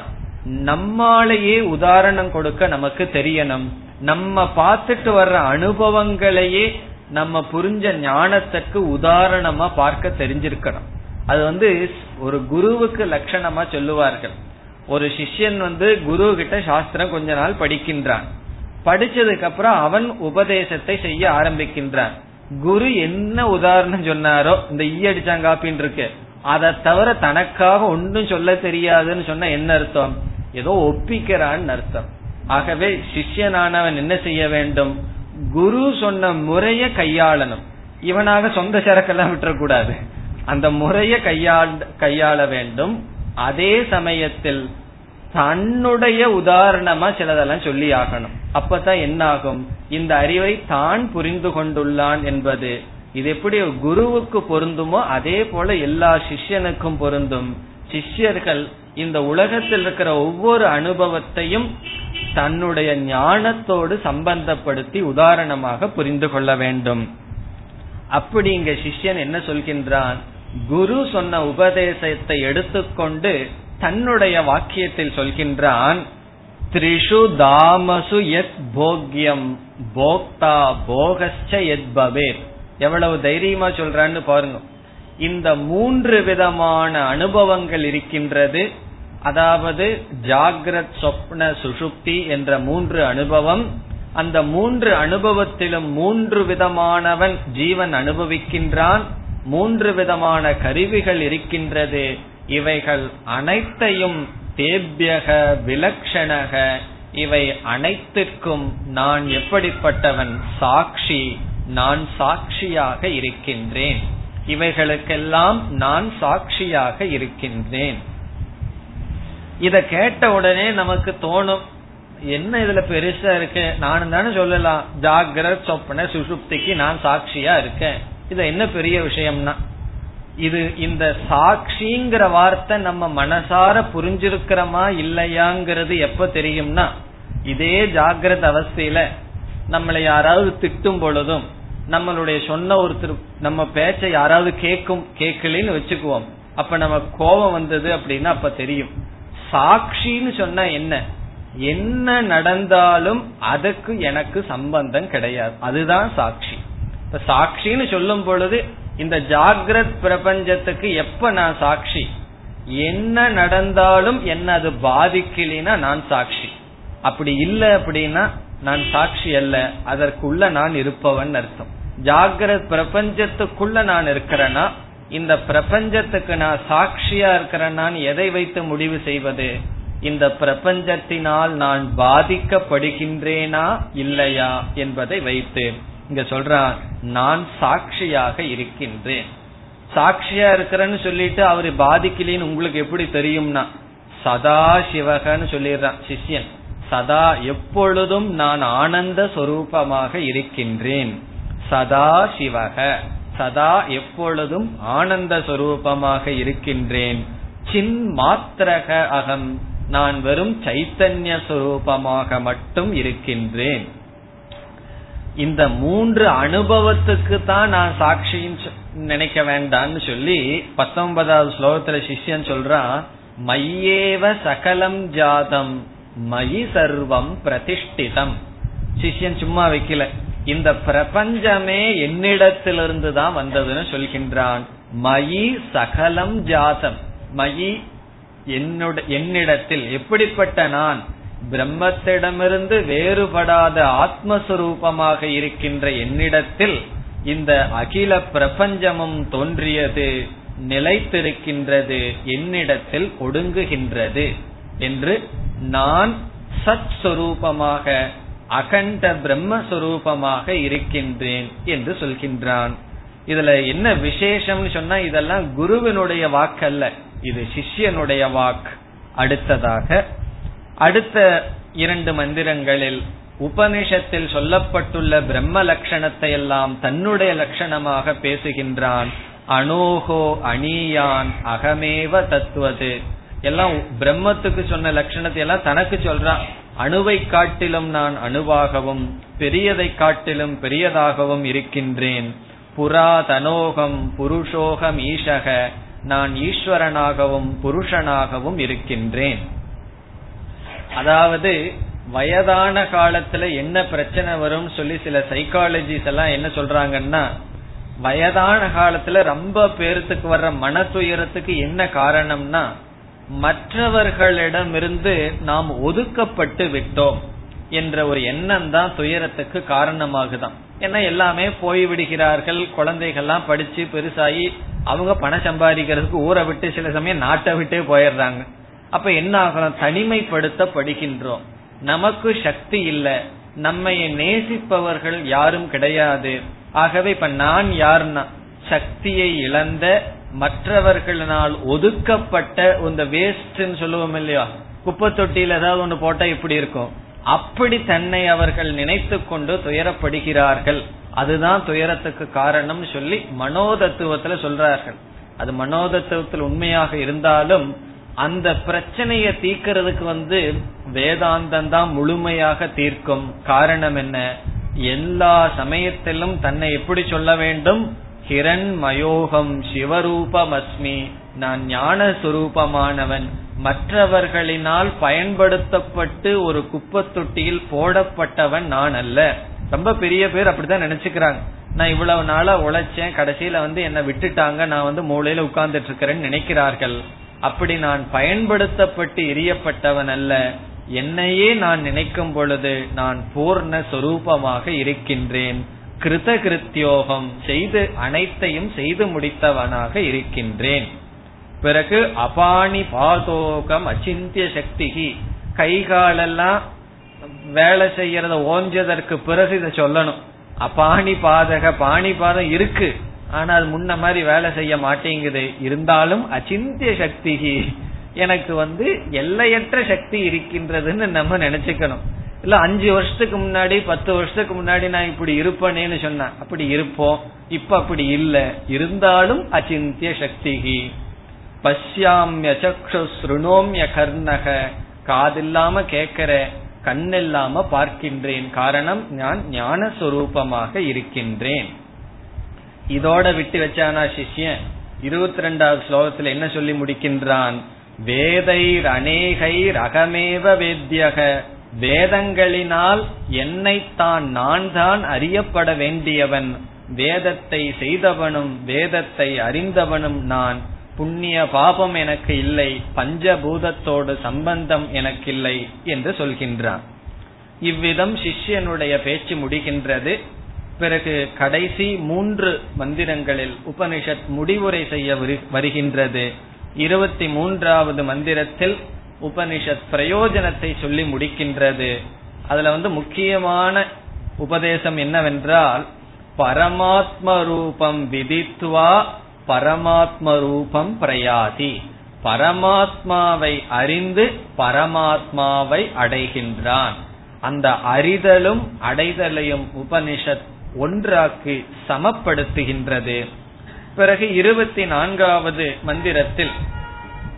நம்மாலேயே உதாரணம் கொடுக்க நமக்கு தெரியணும். நம்ம பார்த்துட்டு வர்ற அனுபவங்களையே நம்ம புரிஞ்ச ஞானத்துக்கு உதாரணமா பார்க்க தெரிஞ்சிருக்கணும். அது வந்து ஒரு குருவுக்கு லட்சணமா சொல்லுவார்கள். ஒரு சிஷ்யன் வந்து குரு கிட்ட சாஸ்திரம் கொஞ்ச நாள் படிக்கின்றான். படிச்சதுக்கு அப்புறம் அவன் உபதேசத்தை செய்ய ஆரம்பிக்கின்றான். குரு என்ன உதாரணம் சொன்னாரோ இந்த ஈ அடிச்சாங்காப்பின்னு இருக்கு. அதை தவிர தனக்காக ஒன்றும் சொல்ல தெரியாதுன்னு சொன்ன என்ன அர்த்தம்? ஏதோ ஒப்பிக்கிறான்னு அர்த்தம். ஆகவே சிஷ்யனானவன் என்ன செய்ய வேண்டும்? குரு சொன்ன முறைய கையாளணும். இவனாக சொந்த சரக்கெல்லாம் விட்டுறக்கூடாது. அந்த முறைய கையாள் கையாள வேண்டும். அதே சமயத்தில் தன்னுடைய உதாரணமா சிலதெல்லாம் சொல்லி ஆகணும். அப்பதான் என்ன ஆகும் இந்த அறிவை தான் புரிந்து கொண்டுள்ளான் என்பது. இது எப்படி குருவுக்கு பொருந்துமோ அதே போல எல்லா சிஷ்யனுக்கும் பொருந்தும். சிஷ்யர்கள் இந்த உலகத்தில் இருக்கிற ஒவ்வொரு அனுபவத்தையும் தன்னுடைய ஞானத்தோடு சம்பந்தப்படுத்தி உதாரணமாக புரிந்து கொள்ள வேண்டும். அப்படி இங்க சிஷ்யன் என்ன சொல்கின்றான்? குரு சொன்ன உபதேசத்தை எடுத்துக்கொண்டு தன்னுடைய வாக்கியத்தில் சொல்கின்றான் த்ரிஷு தாமசு எத் போக்யம் போக்தா போகச்ச எத் பவேத். எவ்வளவு தைரியமா சொல்றான்னு பாருங்க. இந்த மூன்று விதமான அனுபவங்கள் இருக்கின்றது. அதாவது ஜாகிரத் சொப்ன சுஷுப்தி என்ற மூன்று அனுபவம். அந்த மூன்று அனுபவத்திலும் மூன்று விதமானவன் ஜீவன் அனுபவிக்கின்றான். மூன்று விதமான கருவிகள் இருக்கின்றது. இவைகள் அனைத்தையும் தேபியக விலக்ஷணக இவை அனைத்திற்கும் நான் எப்படிப்பட்டவன்? சாட்சி. நான் சாட்சியாக இருக்கின்றேன். இவைகளுக்கெல்லாம் நான் சாட்சியாக இருக்கின்றேன். இத கேட்ட உடனே நமக்கு தோணும் என்ன இதுல பெருசா இருக்கு? நானும் தானே சொல்லலாம் ஜாகிரத் சொப்பன சுசுப்திக்கு நான் சாட்சியா இருக்கேன். இது என்ன பெரிய விஷயம்னா இது இந்த சாட்சிங்கிற வார்த்தை நம்ம மனசார புரிஞ்சிருக்கிறோமா இல்லையாங்கிறது எப்ப தெரியும்னா இதே ஜாகிரத அவஸ்தையில நம்மளை யாராவது திட்டும் பொழுதும் நம்மளுடைய சொன்ன ஒருத்தர் நம்ம பேச்ச யாராவது கேட்கும் கேட்கலன்னு வச்சுக்குவோம். அப்ப நம்ம கோபம் வந்தது அப்படின்னா அப்ப தெரியும். சாட்சின்னு சொன்னா என்ன? என்ன நடந்தாலும் அதுக்கு எனக்கு சம்பந்தம் கிடையாது. அதுதான் சாட்சி. இப்ப சாட்சின்னு சொல்லும் பொழுது இந்த ஜாகிரத் பிரபஞ்சத்துக்கு எப்ப நான் சாட்சி? என்ன நடந்தாலும் என்ன அது பாதிக்கலினா நான் சாட்சி. அப்படி இல்லை அப்படின்னா நான் சாட்சி அல்ல. அதற்குள்ள நான் இருப்பவன் அர்த்தம். ஜாகிரத் பிரபஞ்சத்துக்குள்ள நான் இருக்கிறேன்னா இந்த பிரபஞ்சத்துக்கு நான் சாட்சியா நான் எதை வைத்து முடிவு செய்வது? இந்த பிரபஞ்சத்தினால் நான் பாதிக்கப்படுகின்றேனா இல்லையா என்பதை வைத்து. இங்க சொல்றான் நான் சாட்சியாக இருக்கின்றேன். சாட்சியா இருக்கிறேன்னு சொல்லிட்டு அவரு பாதிக்கலின்னு உங்களுக்கு எப்படி தெரியும்னா சதா சிவகன்னு சொல்லிடுறான் சிஷ்யன். சதா எப்பொழுதும் நான் ஆனந்த சொரூபமாக இருக்கின்றேன். சதா சிவக. சதா எப்பொழுதும் ஆனந்த சொரூபமாக இருக்கின்றேன். சின் மாத்திரக அகம். நான் வெறும் சைத்தன்ய சுரூபமாக மட்டும் இருக்கின்றேன். இந்த மூன்று அனுபவத்துக்கு தான் நான் சாட்சின்னு நினைக்க வேண்டாம்னு சொல்லி பத்தொன்பதாவது ஸ்லோகத்துல சிஷ்யன் சொல்றான் மையேவ சகலம் ஜாதம் மயி சர்வம் பிரதிஷ்டிதம். சிஷ்யன் சும்மா வைக்கல. இந்த பிரபஞ்சமே என்னிடத்திலிருந்து தான் வந்ததுன்னு சொல்கின்றான். மயி சகலம் ஜாதம். மயி என்னிடத்தில் எப்படிப்பட்ட நான் பிரம்மத்திடமிருந்து வேறுபடாத ஆத்மஸ்வரூபமாக இருக்கின்ற என்னிடத்தில் இந்த அகில பிரபஞ்சமும் தோன்றியது நிலைத்திருக்கின்றது என்னிடத்தில் ஒடுங்குகின்றது என்று நான் சத் சுரூபமாக அகண்ட பிரம்மஸ்வரூபமாக இருக்கின்றேன் என்று சொல்கின்றான். இதுல என்ன விசேஷம்னு சொன்னா இதெல்லாம் குருவினுடைய வாக்கல்ல. இது சிஷ்யனுடைய வாக்கு அடுத்ததாக அடுத்த இரண்டு மந்திரங்களில் உபனிஷத்தில் சொல்லப்பட்டுள்ள பிரம்ம லட்சணத்தை எல்லாம் தன்னுடைய லட்சணமாக பேசுகின்றான். அனோகோ அணியான் அகமேவ தத்துவது. எல்லாம் பிரம்மத்துக்கு சொன்ன லட்சணத்தை எல்லாம் தனக்கு சொல்றான். அணுவை காட்டிலும் நான் அணுவாகவும் பெரியதை காட்டிலும் பெரியதாகவும் இருக்கின்றேன். புரா தனோகம் புருஷோகம் ஈஷக நான் ஈஸ்வரனாகவும் புருஷனாகவும் இருக்கின்றேன். அதாவது வயதான காலத்துல என்ன பிரச்சனை வரும் சொல்லி சில சைக்காலஜிஸ் எல்லாம் என்ன சொல்றாங்கன்னா வயதான காலத்துல ரொம்ப பேர்த்துக்கு வர்ற மன துயரத்துக்கு என்ன காரணம்னா மற்றவர்களிடமிருந்து நாம் ஒதுக்கப்பட்டு விட்டோம் என்ற ஒரு எண்ணம் தான் துயரத்துக்கு காரணமாகுதான். ஏன்னா எல்லாமே போய் விடுகிறார்கள் குழந்தைகள்லாம் படிச்சு பெருசாகி அவங்க பணம் சம்பாதிக்கிறதுக்கு ஊரை விட்டு சில சமயம் நாட்டை விட்டே போயிடுறாங்க. அப்ப என்ன ஆகலாம் தனிமைப்படுத்தப்படுகின்றோம். நமக்கு சக்தி இல்லை. நம்மை நேசிப்பவர்கள் யாரும் கிடையாது. ஆகவே இப்ப நான் யாருன்னா சக்தியை இழந்த மற்றவர்களினால் ஒதுக்கப்பட்ட இந்த வேஸ்ட்னு சொல்லுவோம் இல்லையா? குப்பை தொட்டியில் ஏதாவது ஒன்று போட்டா இப்படி இருக்கும்? அப்படி தன்னை அவர்கள் நினைத்து கொண்டு துயரப்படுகிறார்கள். அதுதான் துயரத்துக்கு காரணம் சொல்லி மனோதத்துவத்துல சொல்றார்கள். அது மனோதத்துவத்தில் உண்மையாக இருந்தாலும் அந்த பிரச்சனைய தீக்கிறதுக்கு வந்து வேதாந்தம் தான் முழுமையாக தீர்க்கும். காரணம் என்ன? எல்லா சமயத்திலும் தன்னை எப்படி சொல்ல வேண்டும்? ஹிரண் மயோகம் சிவரூபம் அஸ்மி நான் ஞான சுரூபமானவன் மற்றவர்களினால் பயன்படுத்தப்பட்டு ஒரு குப்பத்தொட்டியில் போடப்பட்டவன் நான் அல்ல. ரொம்ப பெரிய பேர் அப்படிதான் நினைச்சுக்கிறாங்க. நான் இவ்வளவு நாளா உழைச்சேன் கடைசியில வந்து என்ன விட்டுட்டாங்க நான் வந்து மூளையில உட்கார்ந்துட்டு இருக்கிறேன்னு நினைக்கிறார்கள். அப்படி நான் பயன்படுத்தப்பட்டு எரியப்பட்டவன் அல்ல. என்னையே நான் நினைக்கும் பொழுது நான் பூர்ண சொரூபமாக இருக்கின்றேன். கிருத கிருத்தியோகம் செய்து அனைத்தையும் செய்து முடித்தவனாக இருக்கின்றேன். பிறகு அபாணி பாதோகம் அச்சிந்திய சக்திகி. கைகாலெல்லாம் வேலை செய்யறத ஓஞ்சதற்கு பிறகு இதை சொல்லணும். அபாணி பாதக பாணி பாதம் இருக்கு. ஆனால் முன்ன மாதிரி வேலை செய்ய மாட்டேங்குது. இருந்தாலும் அச்சிந்திய சக்திகி எனக்கு வந்து எல்லையற்ற சக்தி இருக்கின்றதுன்னு நம்ம நினைச்சுக்கணும். இல்ல அஞ்சு வருஷத்துக்கு முன்னாடி பத்து வருஷத்துக்கு முன்னாடி நான் இப்படி இருப்பேனேன்னு சொன்னேன். அப்படி இருப்போம். இப்ப அப்படி இல்ல. இருந்தாலும் அச்சிந்திய சக்திகி பஷ்யாமிய சக்ஷு ஸ்ருணோமிய கர்ணக. காதில்லாம கேட்கிற கண்ணில்லாம பார்க்கின்றேன். காரணம் நான் ஞான சொரூபமாக இருக்கின்றேன். இதோட விட்டு வச்சானா சிஷ்யன்? இருபத்தி ரெண்டாவது ஸ்லோகத்துல என்ன சொல்லி முடிக்கின்றான்? வேதைர் அநேகை ரகமேவ வேத்தியக வேதங்களினால் என்னைத்தான் நான் தான் அறியப்பட வேண்டியவன். வேதத்தை செய்தவனும் வேதத்தை அறிந்தவனும் நான். புண்ணிய பாபம் எனக்கு இல்லை பஞ்சபூதத்தோடு சம்பந்தம் எனக்கு இல்லை என்று சொல்கின்றான். இவ்விதம் சிஷ்யனுடைய பேச்சு முடிகின்றது. பிறகு கடைசி மூன்று மந்திரங்களில் உபனிஷத் முடிவுரை செய்ய வருகின்றது. இருபத்தி மூன்றாவது மந்திரத்தில் உபனிஷத் பிரயோஜனத்தை சொல்லி முடிக்கின்றது. அதுல வந்து முக்கியமான உபதேசம் என்னவென்றால் பரமாத்ம ரூபம் விதித்துவா பரமாத்ம ரூபம் பிரயாதி. பரமாத்மாவை அறிந்து பரமாத்மாவை அடைகின்றான். அந்த அறிதலும் அடைதலையும் உபனிஷத் ஒன்றாக்கி சமப்படுத்துகின்றது. பிறகு இருபத்தி நான்காவது மந்திரத்தில்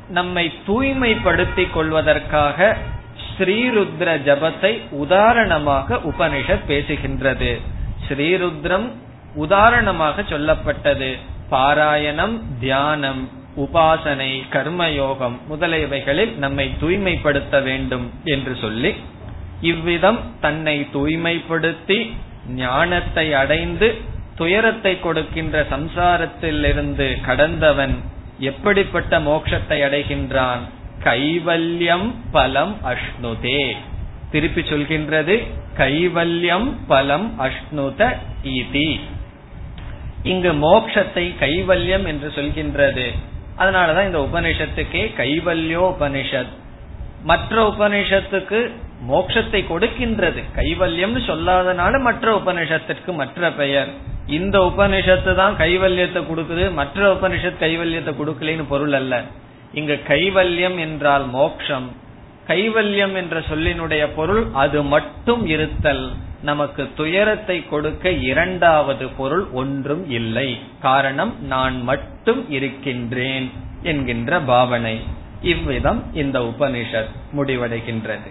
நம்மை தூய்மைப்படுத்திக் கொள்வதற்காக ஸ்ரீருத்ர ஜபத்தை உதாரணமாக உபனிஷத் பேசுகின்றது. ஸ்ரீருத்ரம் உதாரணமாக சொல்லப்பட்டது. பாராயணம் தியானம் உபாசனை கர்மயோகம் முதலியவைகளில் நம்மை தூய்மைப்படுத்த வேண்டும் என்று சொல்லி இவ்விதம் தன்னை தூய்மைப்படுத்தி ஞானத்தை அடைந்து துயரத்தை கொடுக்கின்ற சம்சாரத்திலிருந்து கடந்தவன் எப்படிப்பட்ட மோட்சத்தை அடைகின்றான்? கைவல்யம் பலம் அஷ்ணுதே. திருப்பி சொல்கின்றது கைவல்யம் பலம் அஷ்ணுத இதி இங்கு மோக்ஷத்தை கைவல்யம் என்று சொல்கின்றது. அதனாலதான் இந்த உபனிஷத்துக்கே கைவல்யோ உபனிஷத் மற்ற உபனிஷத்துக்கு மோட்சத்தை கொடுக்கின்றது. கைவல்யம்னு சொல்லாதனால மற்ற உபனிஷத்திற்கு மற்ற பெயர். இந்த உபனிஷத்து தான் கைவல்யத்தை கொடுக்குது மற்ற உபனிஷத் கைவல்யத்தை கொடுக்கலன்னு பொருள் அல்ல. இங்கு கைவல்யம் என்றால் மோக்ஷம் கைவல்யம் என்ற சொல்லினுடைய பொருள் அது மட்டும் இருத்தல். நமக்கு துயரத்தை கொடுக்க இரண்டாவது பொருள் ஒன்றும் இல்லை. காரணம் நான் மட்டும் இருக்கின்றேன் என்கின்ற பாவனை. இவ்விதம் இந்த உபனிஷத் முடிவடைகின்றது.